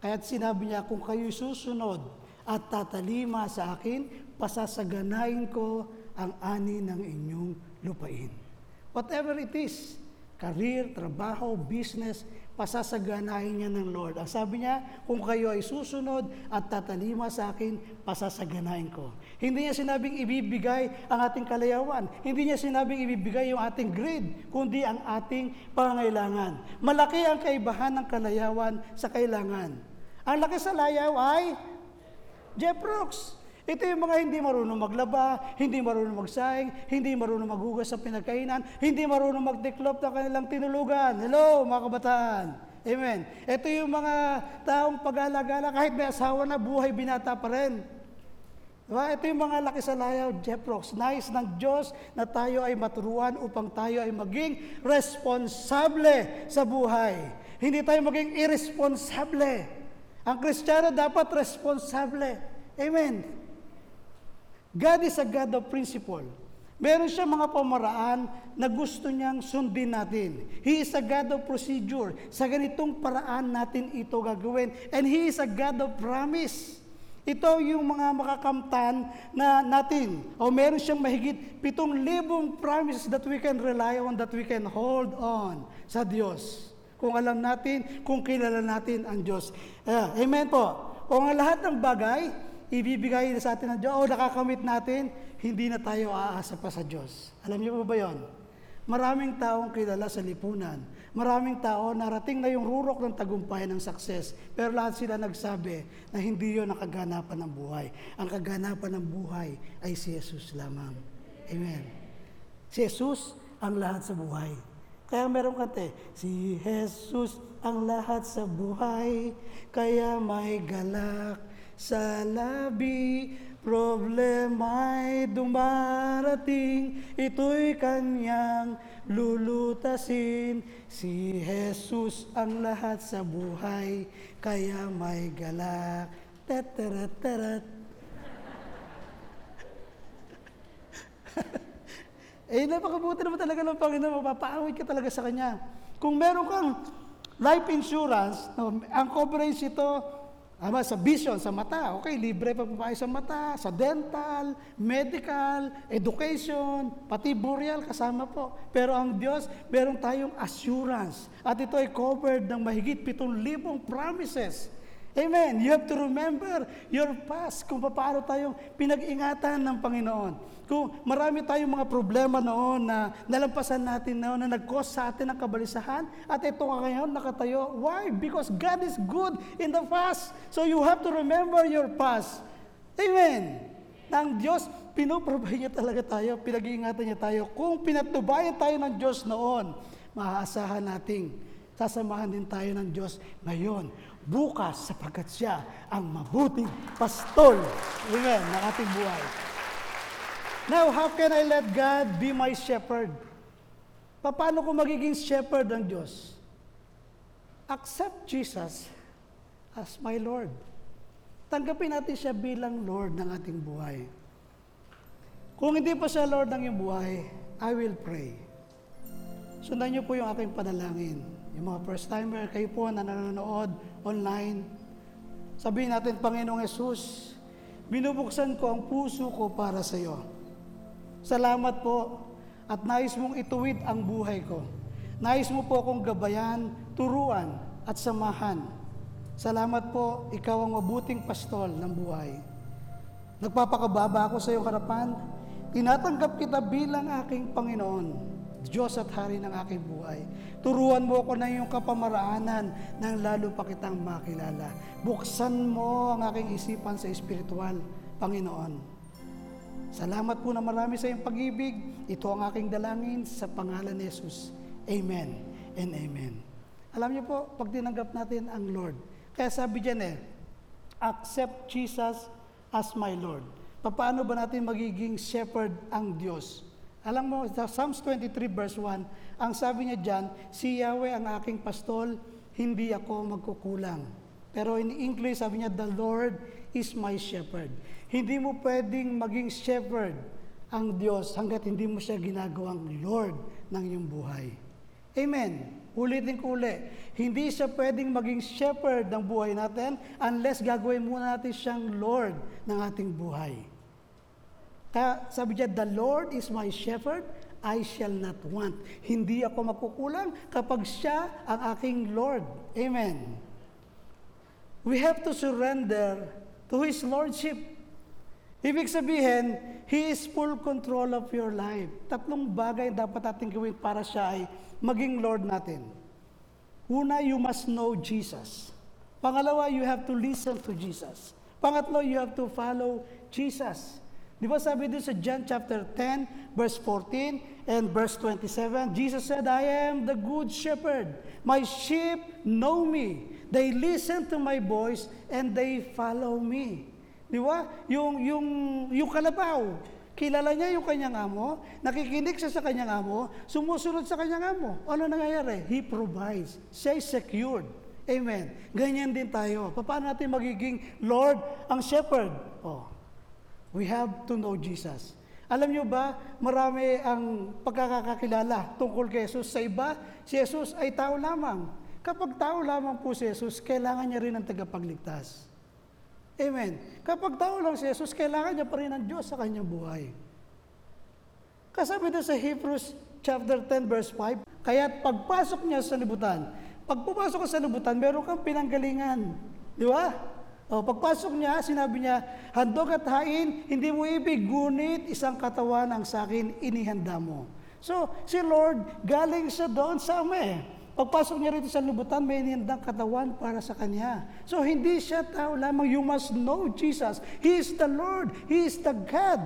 A: Kaya't sinabi niya, kung kayo'y susunod at tatalima sa akin, pasasaganain ko ang ani ng inyong lupain. Whatever it is, career, trabaho, business, pasasaganahin niya ng Lord. Ang sabi niya, kung kayo ay susunod at tatalima sa akin, pasasaganahin ko. Hindi niya sinabing ibibigay ang ating kalayawan. Hindi niya sinabing ibibigay yung ating greed, kundi ang ating pangailangan. Malaki ang kaibahan ng kalayawan sa kailangan. Ang laki sa layaw ay Jeff Brooks. Ito yung mga hindi marunong maglaba, hindi marunong magsaing, hindi marunong maghugas sa pinagkainan, hindi marunong magtiklop ng kanilang tinulugan. Hello, mga kabataan. Amen. Ito yung mga taong pag-alagala, kahit may asawa na, buhay binata pa rin. Diba? Ito yung mga laki sa layaw, Rocks. Nais ng Diyos na tayo ay maturuan upang tayo ay maging responsable sa buhay. Hindi tayo maging irresponsable. Ang Kristiyano dapat responsable. Amen. God is a God of principle. Meron siya mga pamaraan na gusto niyang sundin natin. He is a God of procedure. Sa ganitong paraan natin ito gagawin. And He is a God of promise. Ito yung mga makakamtan na natin. O meron siyang mahigit pitong libong promises that we can rely on, that we can hold on sa Diyos. Kung alam natin, kung kilala natin ang Diyos. Eh, amen po. Kung ang lahat ng bagay, ibibigay sa atin ng Diyos, o nakakamit natin, hindi na tayo aasa pa sa Diyos. Alam niyo po ba yon? Maraming taong kilala sa lipunan. Maraming tao narating na yung rurok ng tagumpay ng success. Pero lahat sila nagsabi na hindi yon ang kaganapan ng buhay. Ang kaganapan ng buhay ay si Jesus lamang. Amen. Si Jesus ang lahat sa buhay. Kaya meron kante, si Jesus ang lahat sa buhay, kaya may galak sa labi, problema'y dumarating, ito'y kanyang lulutasin. Si Jesus ang lahat sa buhay, kaya may galak. Tataratat. Eh, napakabuti naman talaga ng Panginoon. Mapapaawit ka talaga sa Kanya. Kung meron kang life insurance, no, ang coverage ito, ama, sa vision, sa mata, okay, libre pa pa sa mata, sa dental, medical, education, pati burial, kasama po. Pero ang Diyos, meron tayong assurance. At ito ay covered ng mahigit pitong libong promises. Amen. You have to remember your past, kung paano tayong pinag-ingatan ng Panginoon. Kung marami tayong mga problema noon na nalampasan natin noon na nag-cause sa atin ng kabalisahan at ito nga ngayon nakatayo. Why? Because God is good in the past. So you have to remember your past. Amen. Ang Diyos, pinoprovide niya talaga tayo, pinag-iingatan niya tayo. Kung pinatubayan tayo ng Diyos noon, maaasahan nating sasamahan din tayo ng Diyos ngayon, bukas, sapagkat siya ang mabuting pastol. Amen, ng ating buhay. Now, how can I let God be my shepherd? Paano ko magiging shepherd ng Diyos? Accept Jesus as my Lord. Tanggapin natin siya bilang Lord ng ating buhay. Kung hindi pa siya Lord ng iyong buhay, I will pray. Sundan niyo po yung aking panalangin. Yung mga first timer, kayo po na nanonood online, sabihin natin, Panginoong Yesus, binubuksan ko ang puso ko para sa iyo. Salamat po at nais mong ituwid ang buhay ko. Nais mo po akong gabayan, turuan at samahan. Salamat po, ikaw ang mabuting pastol ng buhay. Nagpapakababa ako sa iyong harapan. Tinatanggap kita bilang aking Panginoon, Diyos at Hari ng aking buhay. Turuan mo ako ng iyong kapamaraanan nang lalo pa kitang makilala. Buksan mo ang aking isipan sa espiritual, Panginoon. Salamat po na marami sa iyong pag-ibig. Ito ang aking dalangin sa pangalan ni Jesus. Amen and amen. Alam niyo po, pag tinanggap natin ang Lord, kaya sabi dyan eh, accept Jesus as my Lord. Paano ba natin magiging shepherd ang Diyos? Alam mo, sa Psalms 23 verse 1, ang sabi niya dyan, si Yahweh ang aking pastol, hindi ako magkukulang. Pero in English, sabi niya, the Lord is my shepherd. Hindi mo pwedeng maging shepherd ang Diyos hanggat hindi mo siya ginagawang Lord ng iyong buhay. Amen. Ulitin ko uli. Hindi siya pwedeng maging shepherd ng buhay natin unless gagawin muna natin siyang Lord ng ating buhay. Kaya sabi niya, the Lord is my shepherd, I shall not want. Hindi ako makukulang kapag siya ang aking Lord. Amen. We have to surrender to His Lordship. Ibig sabihin, He is full control of your life. Tatlong bagay dapat natin gawin para siya ay maging Lord natin. Una, you must know Jesus. Pangalawa, you have to listen to Jesus. Pangatlo, you have to follow Jesus. Di ba sabi din sa John chapter 10, verse 14 and verse 27, Jesus said, I am the good shepherd. My sheep know me. They listen to my voice and they follow me. Di ba? Yung, yung, yung kalabaw, kilala niya yung kanyang amo, nakikinig siya sa kanyang amo, sumusunod sa kanyang amo. Ano nangyayari? He provides. Siya secured. Amen. Ganyan din tayo. Paano natin magiging Lord ang shepherd? Oh, we have to know Jesus. Alam niyo ba, marami ang pagkakakilala tungkol kay Jesus. Sa iba, si Jesus ay tao lamang. Kapag tao lamang po si Jesus, kailangan niya rin ng tagapagligtas. Amen. Kapag tao lang si Jesus, kailangan niya pa rin ng Diyos sa kanyang buhay. Kasabi doon sa Hebrews chapter 10 verse 5, kaya pagpasok niya sa libutan, pag pumasok sa libutan, meron kang pinanggalingan. Di ba? O, pagpasok niya, sinabi niya, handog at hain, hindi mo ibig, gunit isang katawan ang sa akin, inihanda mo. So, si Lord, galing siya doon sa ama eh. Pagpasok niya rito sa lubutan, may inihindang katawan para sa kanya. So, hindi siya tao lamang. You must know Jesus. He is the Lord. He is the God.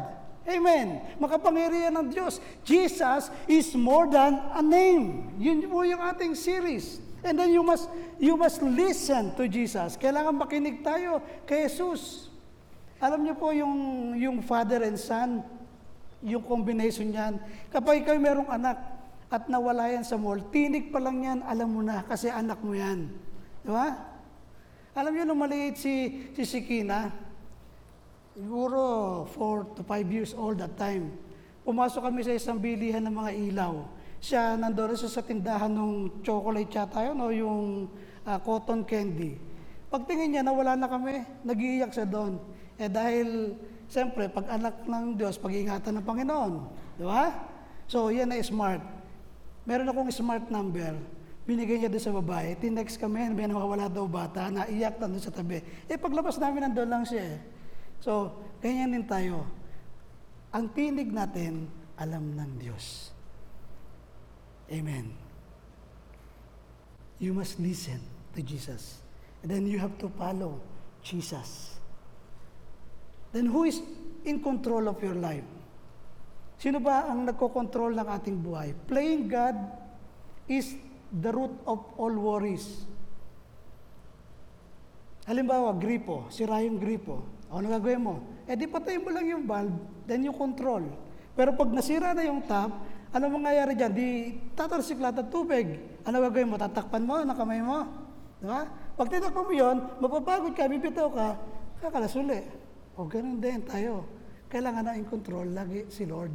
A: Amen. Makapangyarihan ng Diyos. Jesus is more than a name. Yun po yung ating series. And then you must you must listen to Jesus. Kailangan makinig tayo kay Jesus. Alam niyo po yung yung father and son, yung combination niyan. Kapag ikaw merong anak at nawala yan sa mall, tinig pa lang yan, alam mo na kasi anak mo yan. Di ba? Alam niyo nung maliit si si Sikina, siguro 4 to 5 years old that time. Pumasok kami sa isang bilihan ng mga ilaw siya nandoon siya sa tindahan ng chocolate yata yun o yung uh, cotton candy. Pagtingin niya, nawala na kami, nagiiyak siya doon. Eh dahil, siyempre, pag anak ng Diyos, pag-iingatan ng Panginoon. Di ba? So, yan ay smart. Meron akong smart number. Binigay niya doon sa babae. Tinext kami, may nawawala daw bata, naiyak na doon sa tabi. Eh, paglabas namin, nandoon lang siya eh. So, ganyan din tayo. Ang tinig natin, alam ng Diyos. Amen. You must listen to Jesus. And then you have to follow Jesus. Then who is in control of your life? Sino ba ang nagkokontrol ng ating buhay? Playing God is the root of all worries. Halimbawa, gripo, sira yung gripo. O, ano gagawin mo? Eh di patayin mo lang yung valve, then yung control. Pero pag nasira na yung tap, ano mangyayari dyan? Di tatalsiklat at tubig. Ano gagawin mo? Tatakpan mo ng kamay mo? Di ba? Pag titakpan mo yun, mapapagod ka, bibitaw ka, kakalas uli. O ganun din tayo. Kailangan na in control lagi si Lord.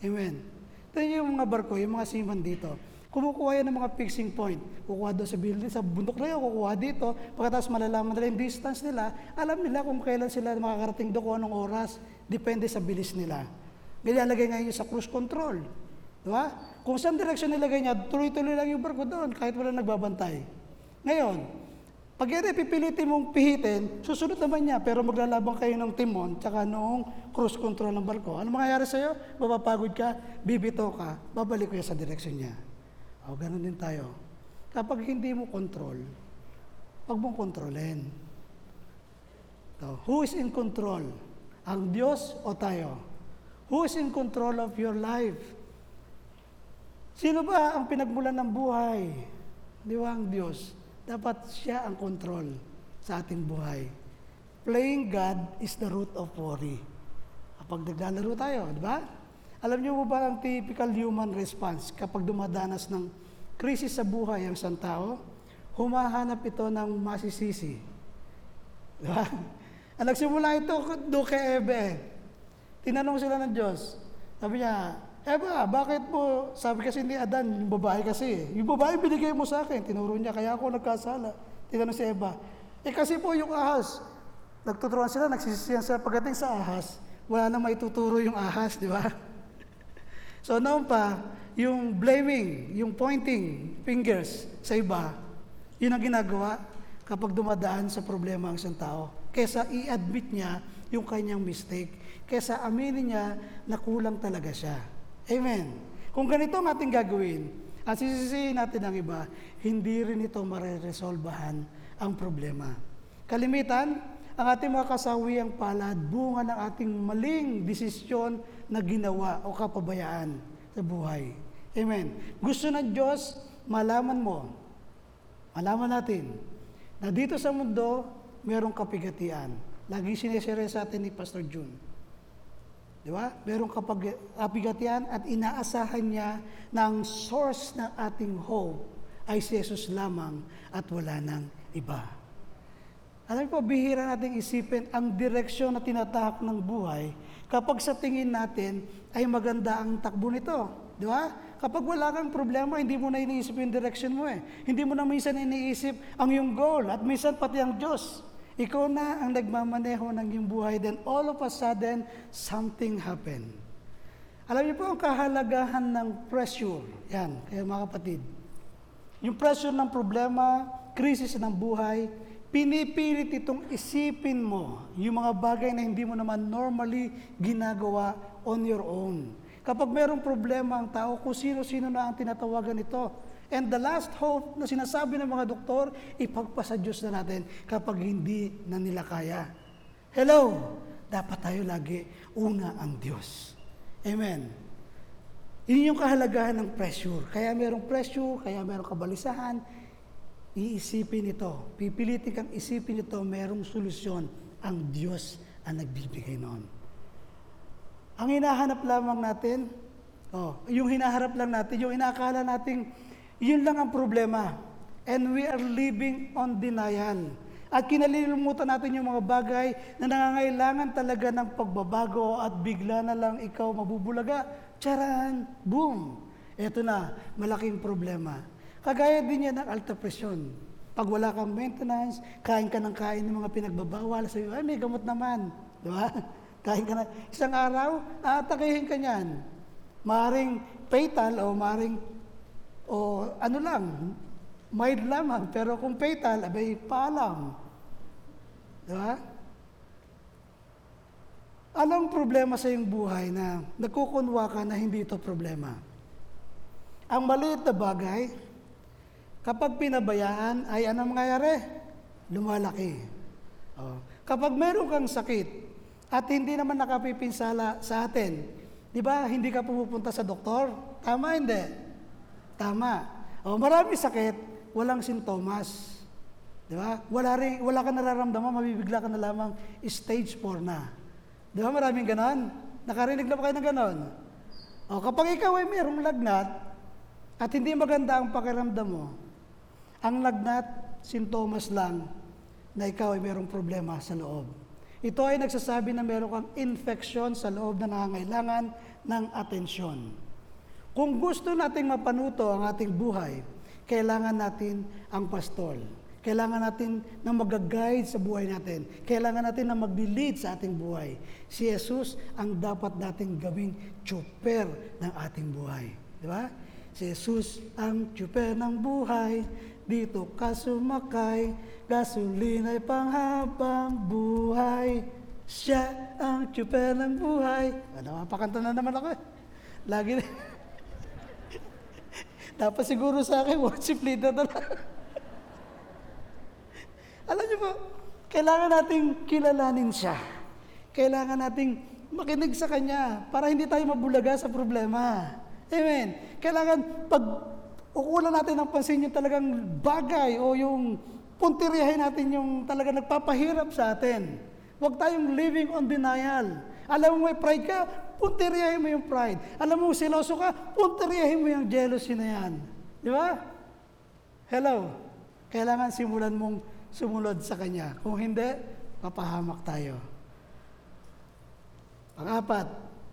A: Amen. Ito yung mga barko, yung mga seaman dito. Kumukuha yan ng mga fixing point. Kukuha doon sa building, sa bundok na yun, kukuha dito. Pagkatapos malalaman nila yung distance nila, alam nila kung kailan sila makakarating doon, kung anong oras. Depende sa bilis nila. Nilalagay ngayon sa cruise control. Di ba? Kung saan direksyon nilagay niya, tuloy-tuloy lang yung barko doon, kahit wala nagbabantay. Ngayon, pag yan pipilitin mong pihitin, susunod naman niya, pero maglalabang kayo ng timon, tsaka noong cruise control ng barko. Ano mangyayari sa'yo? Mapapagod ka, bibito ka, babalik ko sa direksyon niya. O, ganun din tayo. Kapag hindi mo control, wag mong kontrolin. So, who is in control? Ang Diyos o tayo? Who is in control of your life? Sino ba ang pinagmulan ng buhay? Di ba ang Diyos? Dapat siya ang control sa ating buhay. Playing God is the root of worry. Kapag naglalaro tayo, di ba? Alam niyo ba ang typical human response kapag dumadanas ng krisis sa buhay ang isang tao? Humahanap ito ng masisisi. Di ba? Ang nagsimula ito doon kay Ebe. Tinanong sila ng Diyos. Sabi niya, Eba, bakit mo, sabi kasi ni Adan, yung babae kasi, yung babae binigay mo sa akin, tinuro niya, kaya ako nagkasala. Tinanong si Eva, eh kasi po yung ahas, nagtuturuan sila, nagsisisiyan sila pagdating sa ahas, wala na maituturo yung ahas, di ba? So noon pa, yung blaming, yung pointing fingers sa iba, yun ang ginagawa kapag dumadaan sa problema ang isang tao. Kesa i-admit niya yung kanyang mistake. Kesa aminin niya na kulang talaga siya. Amen. Kung ganito ang ating gagawin, at sisisihin natin ang iba, hindi rin ito mareresolbahan ang problema. Kalimitan, ang ating mga kasawiang palad, bunga ng ating maling desisyon na ginawa o kapabayaan sa buhay. Amen. Gusto ng Diyos, malaman mo, malaman natin, na dito sa mundo, merong kapigatian. Lagi sinesere sa atin ni Pastor June. Di ba? Merong kapag kapigatian at inaasahan niya na ang source ng ating hope ay si Jesus lamang at wala nang iba. Alam po, bihira nating isipin ang direksyon na tinatahak ng buhay kapag sa tingin natin ay maganda ang takbo nito. Di ba? Kapag wala kang problema, hindi mo na iniisip yung direction mo eh. Hindi mo na minsan iniisip ang yung goal at minsan pati ang Diyos. Ikaw na ang nagmamaneho ng iyong buhay, then all of a sudden, something happened. Alam niyo po ang kahalagahan ng pressure. Yan, kaya mga kapatid. Yung pressure ng problema, krisis ng buhay, pinipilit itong isipin mo yung mga bagay na hindi mo naman normally ginagawa on your own. Kapag mayroong problema ang tao, kung sino-sino na ang tinatawagan ito. And the last hope na sinasabi ng mga doktor, ipagpasa Diyos na natin kapag hindi na nila kaya. Hello! Dapat tayo lagi una ang Diyos. Amen. Yun yung kahalagahan ng pressure. Kaya merong pressure, kaya merong kabalisahan, iisipin ito. Pipilitin kang isipin ito, merong solusyon. Ang Diyos ang nagbibigay noon. Ang hinahanap lamang natin, oh, yung hinaharap lang natin, yung inakala nating yun lang ang problema. And we are living on denial. At kinalilimutan natin yung mga bagay na nangangailangan talaga ng pagbabago at bigla na lang ikaw mabubulaga. Charan! Boom! Ito na, malaking problema. Kagaya din yan ng alta presyon. Pag wala kang maintenance, kain ka ng kain ng mga pinagbabawal, sabi, ay may gamot naman. Di ba? Kain ka na. Isang araw, aatakihin ka niyan. Maring fatal o maring o ano lang, mild lamang. Pero kung fatal, abay paalam. Di ba? Anong problema sa iyong buhay na nagkukunwa ka na hindi ito problema? Ang maliit na bagay, kapag pinabayaan, ay anong mangyayari? Lumalaki. Oh. Kapag meron kang sakit, at hindi naman nakapipinsala sa atin, di ba, hindi ka pumupunta sa doktor? Tama, hindi? Tama. O, marami sakit, walang sintomas. Di ba? Wala, rin, wala ka nararamdaman, mabibigla ka na lamang, stage 4 na. Di ba maraming ganon? Nakarinig na ba kayo ng ganon? O, kapag ikaw ay mayroong lagnat, at hindi maganda ang pakiramdam mo, ang lagnat, sintomas lang na ikaw ay mayroong problema sa loob. Ito ay nagsasabi na meron kang infection sa loob na nangangailangan ng atensyon. Kung gusto nating mapanuto ang ating buhay, kailangan natin ang pastol. Kailangan natin na mag-guide sa buhay natin. Kailangan natin na mag-lead sa ating buhay. Si Jesus ang dapat nating gawing tsuper ng ating buhay. Di ba? Si Jesus ang tsuper ng buhay. Dito ka sumakay, gasolina'y panghabang buhay. Siya ang tsuper ng buhay. Ano, mapakanta na naman ako eh. Lagi na. Dapat siguro sa akin, worship leader na lang. Alam niyo po, kailangan nating kilalanin siya. Kailangan nating makinig sa Kanya para hindi tayo mabulaga sa problema. Amen. Kailangan pag ukulan natin ng pansin yung talagang bagay o yung puntiryahin natin yung talaga nagpapahirap sa atin. Huwag tayong living on denial. Alam mo may pride ka, puntiryahin mo yung pride. Alam mo siloso ka, puntiryahin mo yung jealousy na yan. Di ba? Hello. Kailangan simulan mong sumunod sa Kanya. Kung hindi, papahamak tayo. Pang-apat,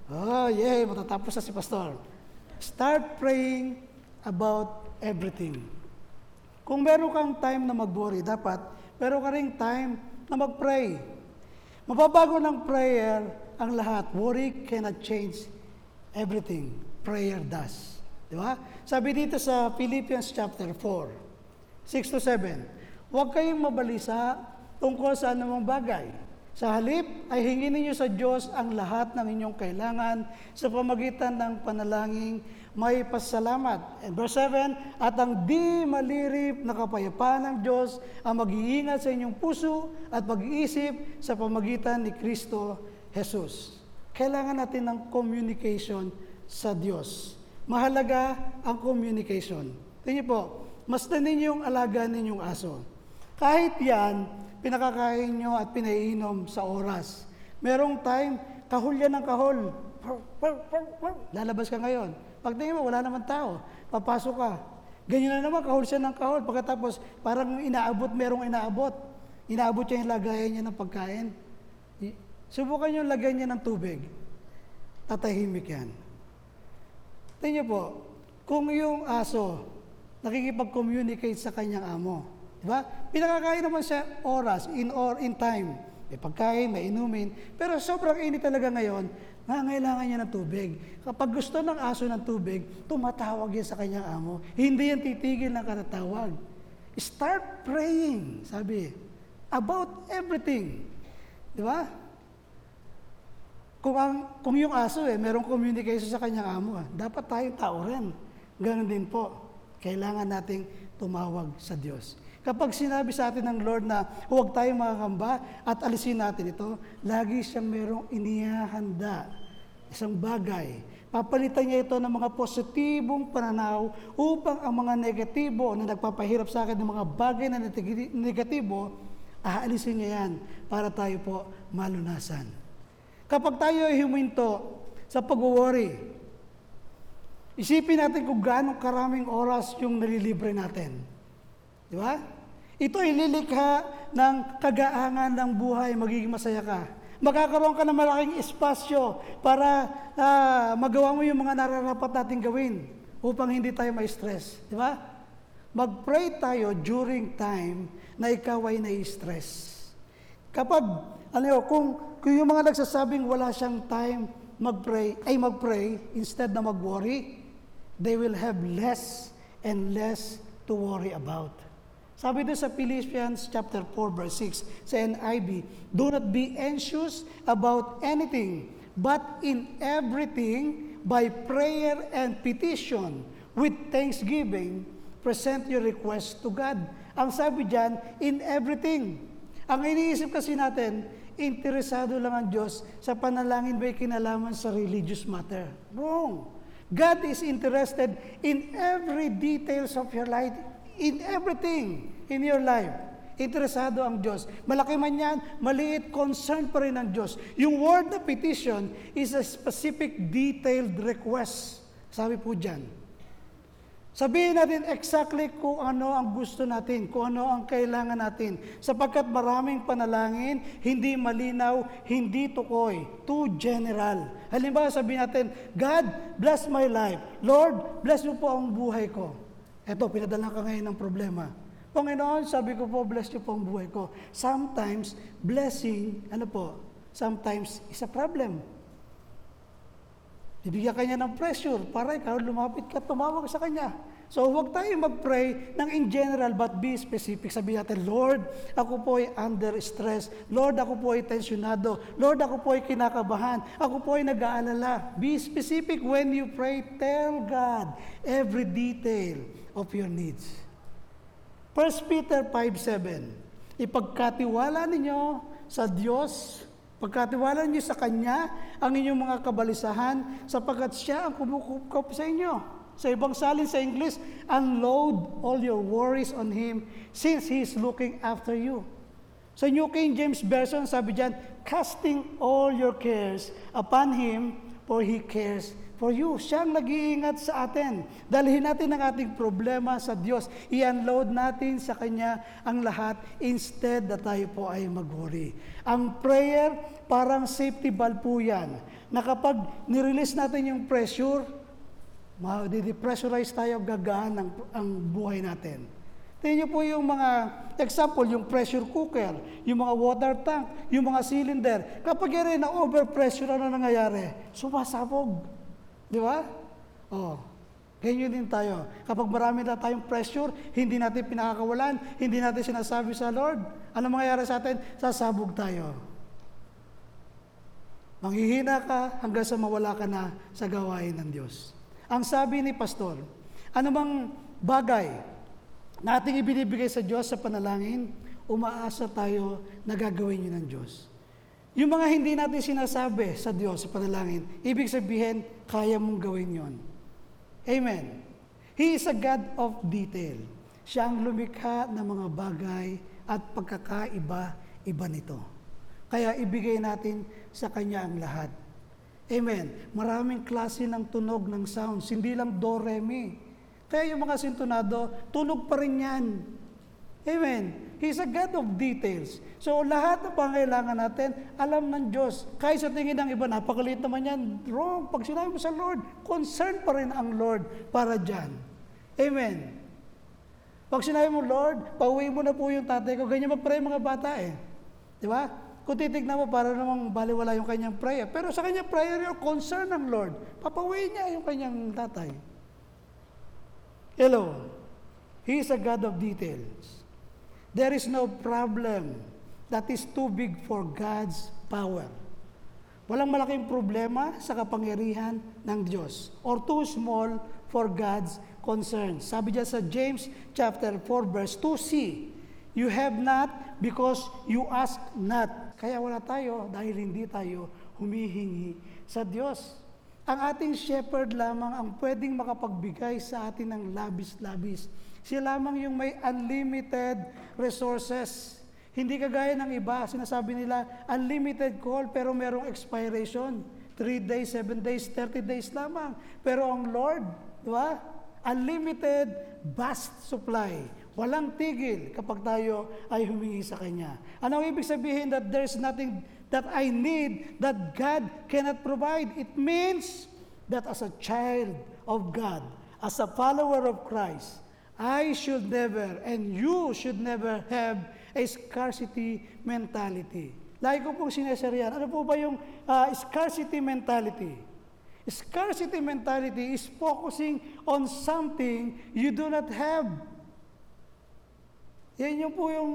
A: oh yay, matatapos na si Pastor. Start praying about everything. Kung meron kang time na mag-worry, dapat meron ka ring time na mag-pray. Mababago ng prayer ang lahat. Worry cannot change everything. Prayer does. Di ba? Sabi dito sa Philippians chapter 4, 6 to 7, Huwag kayong mabalisa tungkol sa anumang bagay. Sa halip ay hingin ninyo sa Diyos ang lahat ng inyong kailangan sa pamagitan ng panalangin may pasalamat. And verse 7, At ang di malirip na kapayapaan ng Diyos ang mag-iingat sa inyong puso at pag-iisip sa pamagitan ni Kristo Jesus. Kailangan natin ng communication sa Diyos. Mahalaga ang communication. Tingnan po, mas na ninyong alaga ninyong aso. Kahit yan, pinakakain nyo at pinaiinom sa oras. Merong time, kahul yan ng kahol. Lalabas ka ngayon. Pagtingin mo, wala naman tao. Papasok ka. Ganyan na naman, kahol siya ng kahol. Pagkatapos, parang inaabot, merong inaabot. Inaabot siya yung lagayan niya ng pagkain. Subukan niyo lagyan niya ng tubig. Tatahimik yan. Tingnan po, kung yung aso nakikipag-communicate sa kanyang amo, di ba? Pinakakain naman siya oras, in or in time. May pagkain, may inumin. Pero sobrang init talaga ngayon, nangangailangan niya ng tubig. Kapag gusto ng aso ng tubig, tumatawag yan sa kanyang amo. Hindi yan titigil ng katatawag. Start praying, sabi, about everything. Di ba? Kung, ang, kung yung aso eh, merong communication sa kanyang amo, ah, dapat tayong tao rin. Ganon din po. Kailangan nating tumawag sa Diyos. Kapag sinabi sa atin ng Lord na huwag tayong makakamba at alisin natin ito, lagi siyang merong inihahanda. Isang bagay. Papalitan niya ito ng mga positibong pananaw upang ang mga negatibo na nagpapahirap sa akin ng mga bagay na neg- negatibo, aalisin niya yan para tayo po malunasan. Kapag tayo ay huminto sa pag-worry, isipin natin kung gaano karaming oras yung nalilibre natin. Di ba? Ito ay lilikha ng kagaangan ng buhay, magiging masaya ka. Magkakaroon ka ng malaking espasyo para ah, magawa mo yung mga nararapat nating gawin upang hindi tayo ma-stress. Di ba? Mag-pray tayo during time na ikaw ay na-stress. Kapag, ano yun, kung, kung yung mga nagsasabing wala siyang time mag-pray, ay mag-pray instead na mag-worry, they will have less and less to worry about. Sabi doon sa Philippians chapter 4 verse 6 sa NIV, Do not be anxious about anything, but in everything by prayer and petition with thanksgiving, present your request to God. Ang sabi diyan, in everything. Ang iniisip kasi natin, interesado lang ang Diyos sa panalangin ba'y kinalaman sa religious matter. Wrong. God is interested in every details of your life, in everything in your life. Interesado ang Diyos. Malaki man yan, maliit, concern pa rin ang Diyos. Yung word na petition is a specific detailed request. Sabi po dyan. Sabihin natin exactly kung ano ang gusto natin, kung ano ang kailangan natin. Sapagkat maraming panalangin, hindi malinaw, hindi tukoy, too general. Halimbawa sabihin natin, God, bless my life. Lord, bless mo po ang buhay ko. Eto, pinadala ka ngayon ng problema. Panginoon, sabi ko po, bless niyo po ang buhay ko. Sometimes, blessing, ano po, sometimes is a problem. Bibigyan kanya ng pressure para ikaw lumapit ka, tumawag sa kanya. So huwag tayo mag-pray ng in general but be specific. Sabihin natin, Lord, ako po ay under stress. Lord, ako po ay tensyonado. Lord, ako po ay kinakabahan. Ako po ay nag-aalala. Be specific when you pray. Tell God every detail of your needs. 1 Peter 5.7 Ipagkatiwala ninyo sa Diyos, pagkatiwala ninyo sa Kanya ang inyong mga kabalisahan sapagkat Siya ang kumukupkop sa inyo. Sa ibang salin sa English, unload all your worries on Him since He is looking after you. Sa New King James Version, sabi dyan, casting all your cares upon Him for He cares for you. Siya ang nag-iingat sa atin. Dalhin natin ang ating problema sa Diyos. I-unload natin sa Kanya ang lahat instead na tayo po ay mag-worry. Ang prayer, parang safety valve po yan. Na kapag nirelease natin yung pressure, ma-depressurize tayo, gagaan ang, ang buhay natin. Tingnan niyo po yung mga example, yung pressure cooker, yung mga water tank, yung mga cylinder. Kapag yan na overpressure, ano nangyayari? Sumasabog. Di ba? Oh. Ganyan din tayo. Kapag marami na tayong pressure, hindi natin pinakakawalan, hindi natin sinasabi sa Lord, ano mangyayari sa atin? Sasabog tayo. Manghihina ka hanggang sa mawala ka na sa gawain ng Diyos. Ang sabi ni Pastor, anumang bagay na ating ibinibigay sa Diyos sa panalangin, umaasa tayo na gagawin yun ng Diyos. Yung mga hindi natin sinasabi sa Diyos sa panalangin, ibig sabihin, kaya mong gawin yon. Amen. He is a God of detail. Siya ang lumikha ng mga bagay at pagkakaiba-iba nito. Kaya ibigay natin sa Kanya ang lahat. Amen. Maraming klase ng tunog ng sounds, hindi lang do, re, mi. Kaya yung mga sintonado, tunog pa rin yan. Amen. He's a God of details. So lahat ng pangailangan natin, alam ng Diyos. Kahit sa tingin ng iba, napakaliit naman yan. Wrong. Pag sinabi mo sa Lord, concern pa rin ang Lord para dyan. Amen. Pag sinabi mo, Lord, pauwi mo na po yung tatay ko, ganyan mag-pray mga bata eh. Di ba? Kung titignan mo, para namang baliwala yung kanyang prayer. Pero sa kanyang prayer, yung concern ng Lord, papauwi niya yung kanyang tatay. Hello. He is a God of details. There is no problem that is too big for God's power. Walang malaking problema sa kapangyarihan ng Diyos or too small for God's concern. Sabi diyan sa James chapter 4 verse 2c, You have not because you ask not. Kaya wala tayo dahil hindi tayo humihingi sa Diyos. Ang ating shepherd lamang ang pwedeng makapagbigay sa atin ng labis-labis. Siya lamang yung may unlimited resources. Hindi kagaya ng iba, sinasabi nila, unlimited call pero merong expiration. 3 days, 7 days, 30 days lamang. Pero ang Lord, di ba? Unlimited, vast supply. Walang tigil kapag tayo ay humingi sa Kanya. Ano ang ibig sabihin that there's nothing that I need that God cannot provide? It means that as a child of God, as a follower of Christ, I should never and you should never have a scarcity mentality. Lagi ko pong sineseriyan. Ano po ba yung uh, scarcity mentality? Scarcity mentality is focusing on something you do not have. Yan yung po yung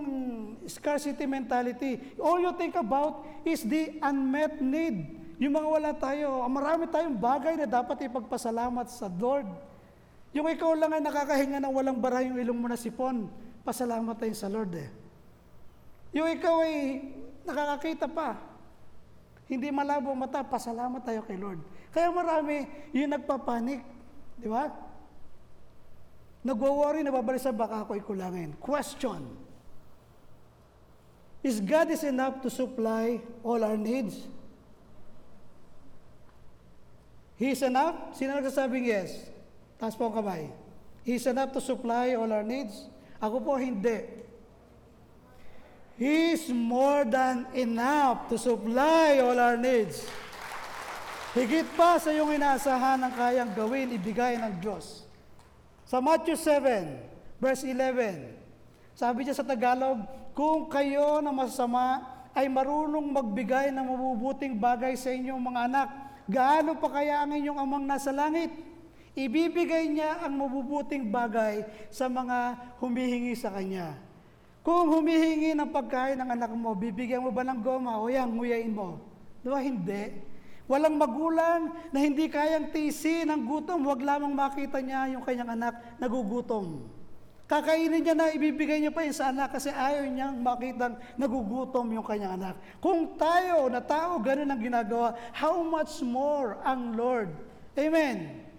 A: scarcity mentality. All you think about is the unmet need. Yung mga wala tayo, marami tayong bagay na dapat ipagpasalamat sa Lord. Yung ikaw lang ay nakakahinga ng walang bara yung ilong mo na sipon, pasalamat tayo sa Lord eh. Yung ikaw ay nakakakita pa, hindi malabo mata, pasalamat tayo kay Lord. Kaya marami yung nagpapanik. Di ba? Nagwa-worry, nababalik sa baka ako ikulangin. Question. Is God is enough to supply all our needs? He is enough? Sino nagsasabing yes? Taas po ang kamay. He is enough to supply all our needs? Ako po hindi. He is more than enough to supply all our needs. Higit pa sa iyong inaasahan ang kayang gawin, ibigay ng Diyos. Sa Matthew 7, verse 11, sabi niya sa Tagalog, kung kayo na masama ay marunong magbigay ng mabubuting bagay sa inyong mga anak, gaano pa kaya ang inyong amang nasa langit? Ibibigay niya ang mabubuting bagay sa mga humihingi sa Kanya. Kung humihingi ng pagkain ng anak mo, bibigyan mo ba ng goma o yan, nguyain mo? Di ba hindi? Walang magulang na hindi kayang tisi ng gutom, wag lamang makita niya yung kanyang anak nagugutom. Kakainin niya na, ibibigay niya pa yun sa anak kasi ayaw niyang makita nagugutom yung kanyang anak. Kung tayo na tao, ganun ang ginagawa, how much more ang Lord? Amen.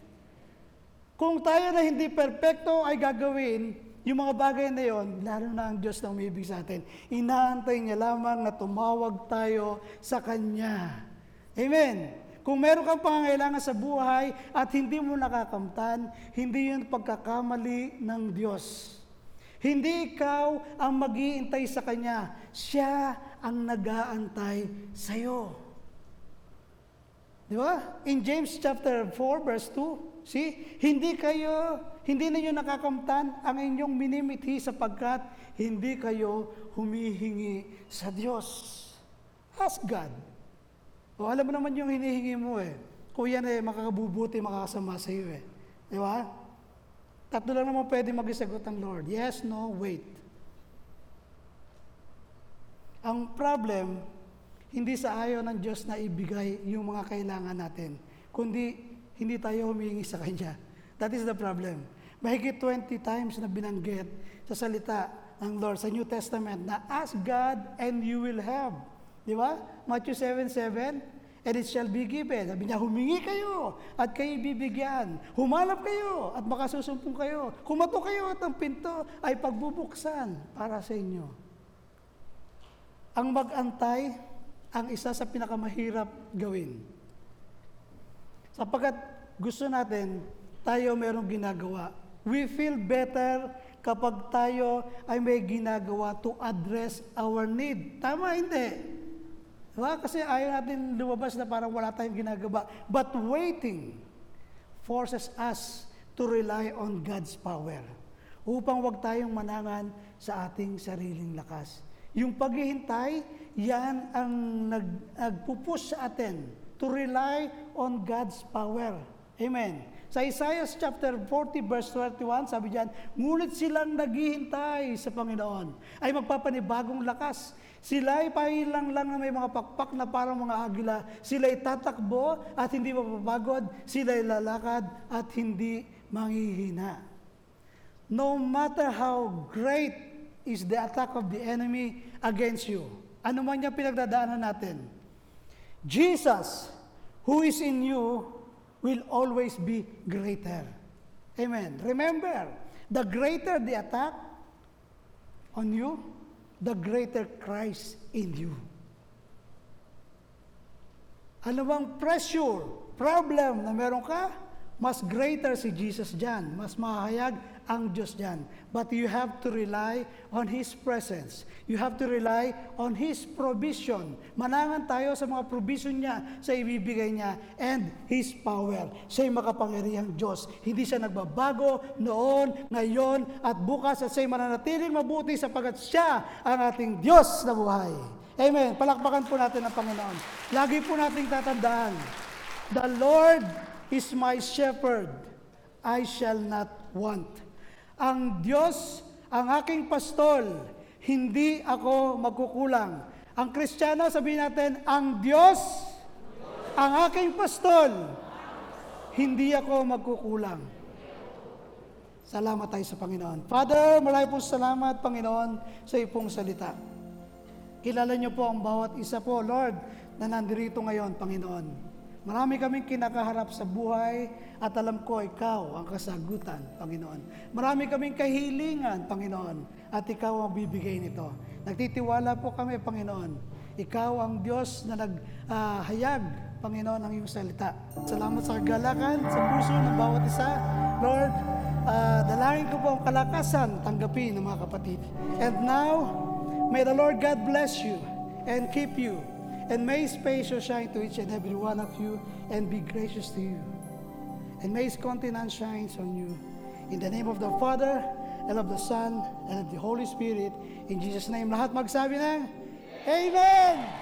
A: Kung tayo na hindi perpekto ay gagawin, yung mga bagay na yon, lalo na ang Diyos na umibig sa atin, inaantay niya lamang na tumawag tayo sa Kanya. Amen. Kung meron kang pangangailangan sa buhay at hindi mo nakakamtan, hindi yun pagkakamali ng Diyos. Hindi ikaw ang mag-iintay sa Kanya. Siya ang nag-aantay sa iyo. Di ba? In James chapter 4 verse 2, see, hindi kayo, hindi ninyo nakakamtan ang inyong minimithi sapagkat hindi kayo humihingi sa Diyos. Ask God. O alam mo naman yung hinihingi mo eh. Kung yan eh, makakabubuti, makakasama sa iyo eh. Di ba? Tatlo lang naman pwede mag-isagot ang Lord. Yes, no, wait. Ang problem, hindi sa ayaw ng Diyos na ibigay yung mga kailangan natin, kundi hindi tayo humingi sa Kanya. That is the problem. Mahigit 20 times na binanggit sa salita ng Lord sa New Testament na ask God and you will have. Di ba? Matthew 7:7, and it shall be given. Sabi niya, humingi kayo at kayo bibigyan. Humanap kayo at makasusumpong kayo. Kumato kayo at ang pinto ay pagbubuksan para sa inyo. Ang mag-antay ang isa sa pinakamahirap gawin. Sapagkat gusto natin, tayo merong ginagawa. We feel better kapag tayo ay may ginagawa to address our need. Tama, hindi. Diba? Kasi ayaw natin lumabas na parang wala tayong ginagawa. But waiting forces us to rely on God's power upang wag tayong manangan sa ating sariling lakas. Yung paghihintay, yan ang nag, nagpupush sa atin to rely on God's power. Amen. Sa Isaiah chapter 40 verse 21, sabi diyan, ngunit silang naghihintay sa Panginoon ay magpapanibagong lakas. Sila ay pahilang lang na may mga pakpak na parang mga agila. Sila ay tatakbo at hindi mapapagod. Sila ay lalakad at hindi manghihina. No matter how great is the attack of the enemy against you, ano man niya pinagdadaanan natin, Jesus, who is in you, will always be greater. Amen. Remember, the greater the attack on you, the greater Christ in you. Ano bang pressure, problem na meron ka, mas greater si Jesus dyan. Mas mahayag ang Diyos dyan. But you have to rely on His presence. You have to rely on His provision. Manangan tayo sa mga provision niya, sa ibibigay niya, and His power. Siya'y makapangyarihang Diyos. Hindi siya nagbabago noon, ngayon, at bukas, at siya'y mananatiling mabuti sapagat siya ang ating Diyos na buhay. Amen. Palakpakan po natin ang Panginoon. Lagi po nating tatandaan, The Lord is my shepherd, I shall not want. Ang Diyos, ang aking pastol, hindi ako magkukulang. Ang Kristiyano, sabihin natin, ang Diyos, ang aking pastol, hindi ako magkukulang. Salamat tayo sa Panginoon. Father, marami pong salamat, Panginoon, sa ipong salita. Kilala niyo po ang bawat isa po, Lord, na nandirito ngayon, Panginoon. Marami kaming kinakaharap sa buhay at alam ko ikaw ang kasagutan, Panginoon. Marami kaming kahilingan, Panginoon, at ikaw ang bibigay nito. Nagtitiwala po kami, Panginoon. Ikaw ang Diyos na naghayag, Panginoon, ang iyong salita. Salamat sa kagalakan, sa puso ng bawat isa. Lord, ah, dalangin ko po ang kalakasan tanggapin ng mga kapatid. And now, may the Lord God bless you and keep you. And may His face shine to each and every one of you and be gracious to you. And may His countenance shines on you. In the name of the Father, and of the Son, and of the Holy Spirit. In Jesus' name, lahat magsabi ng Amen!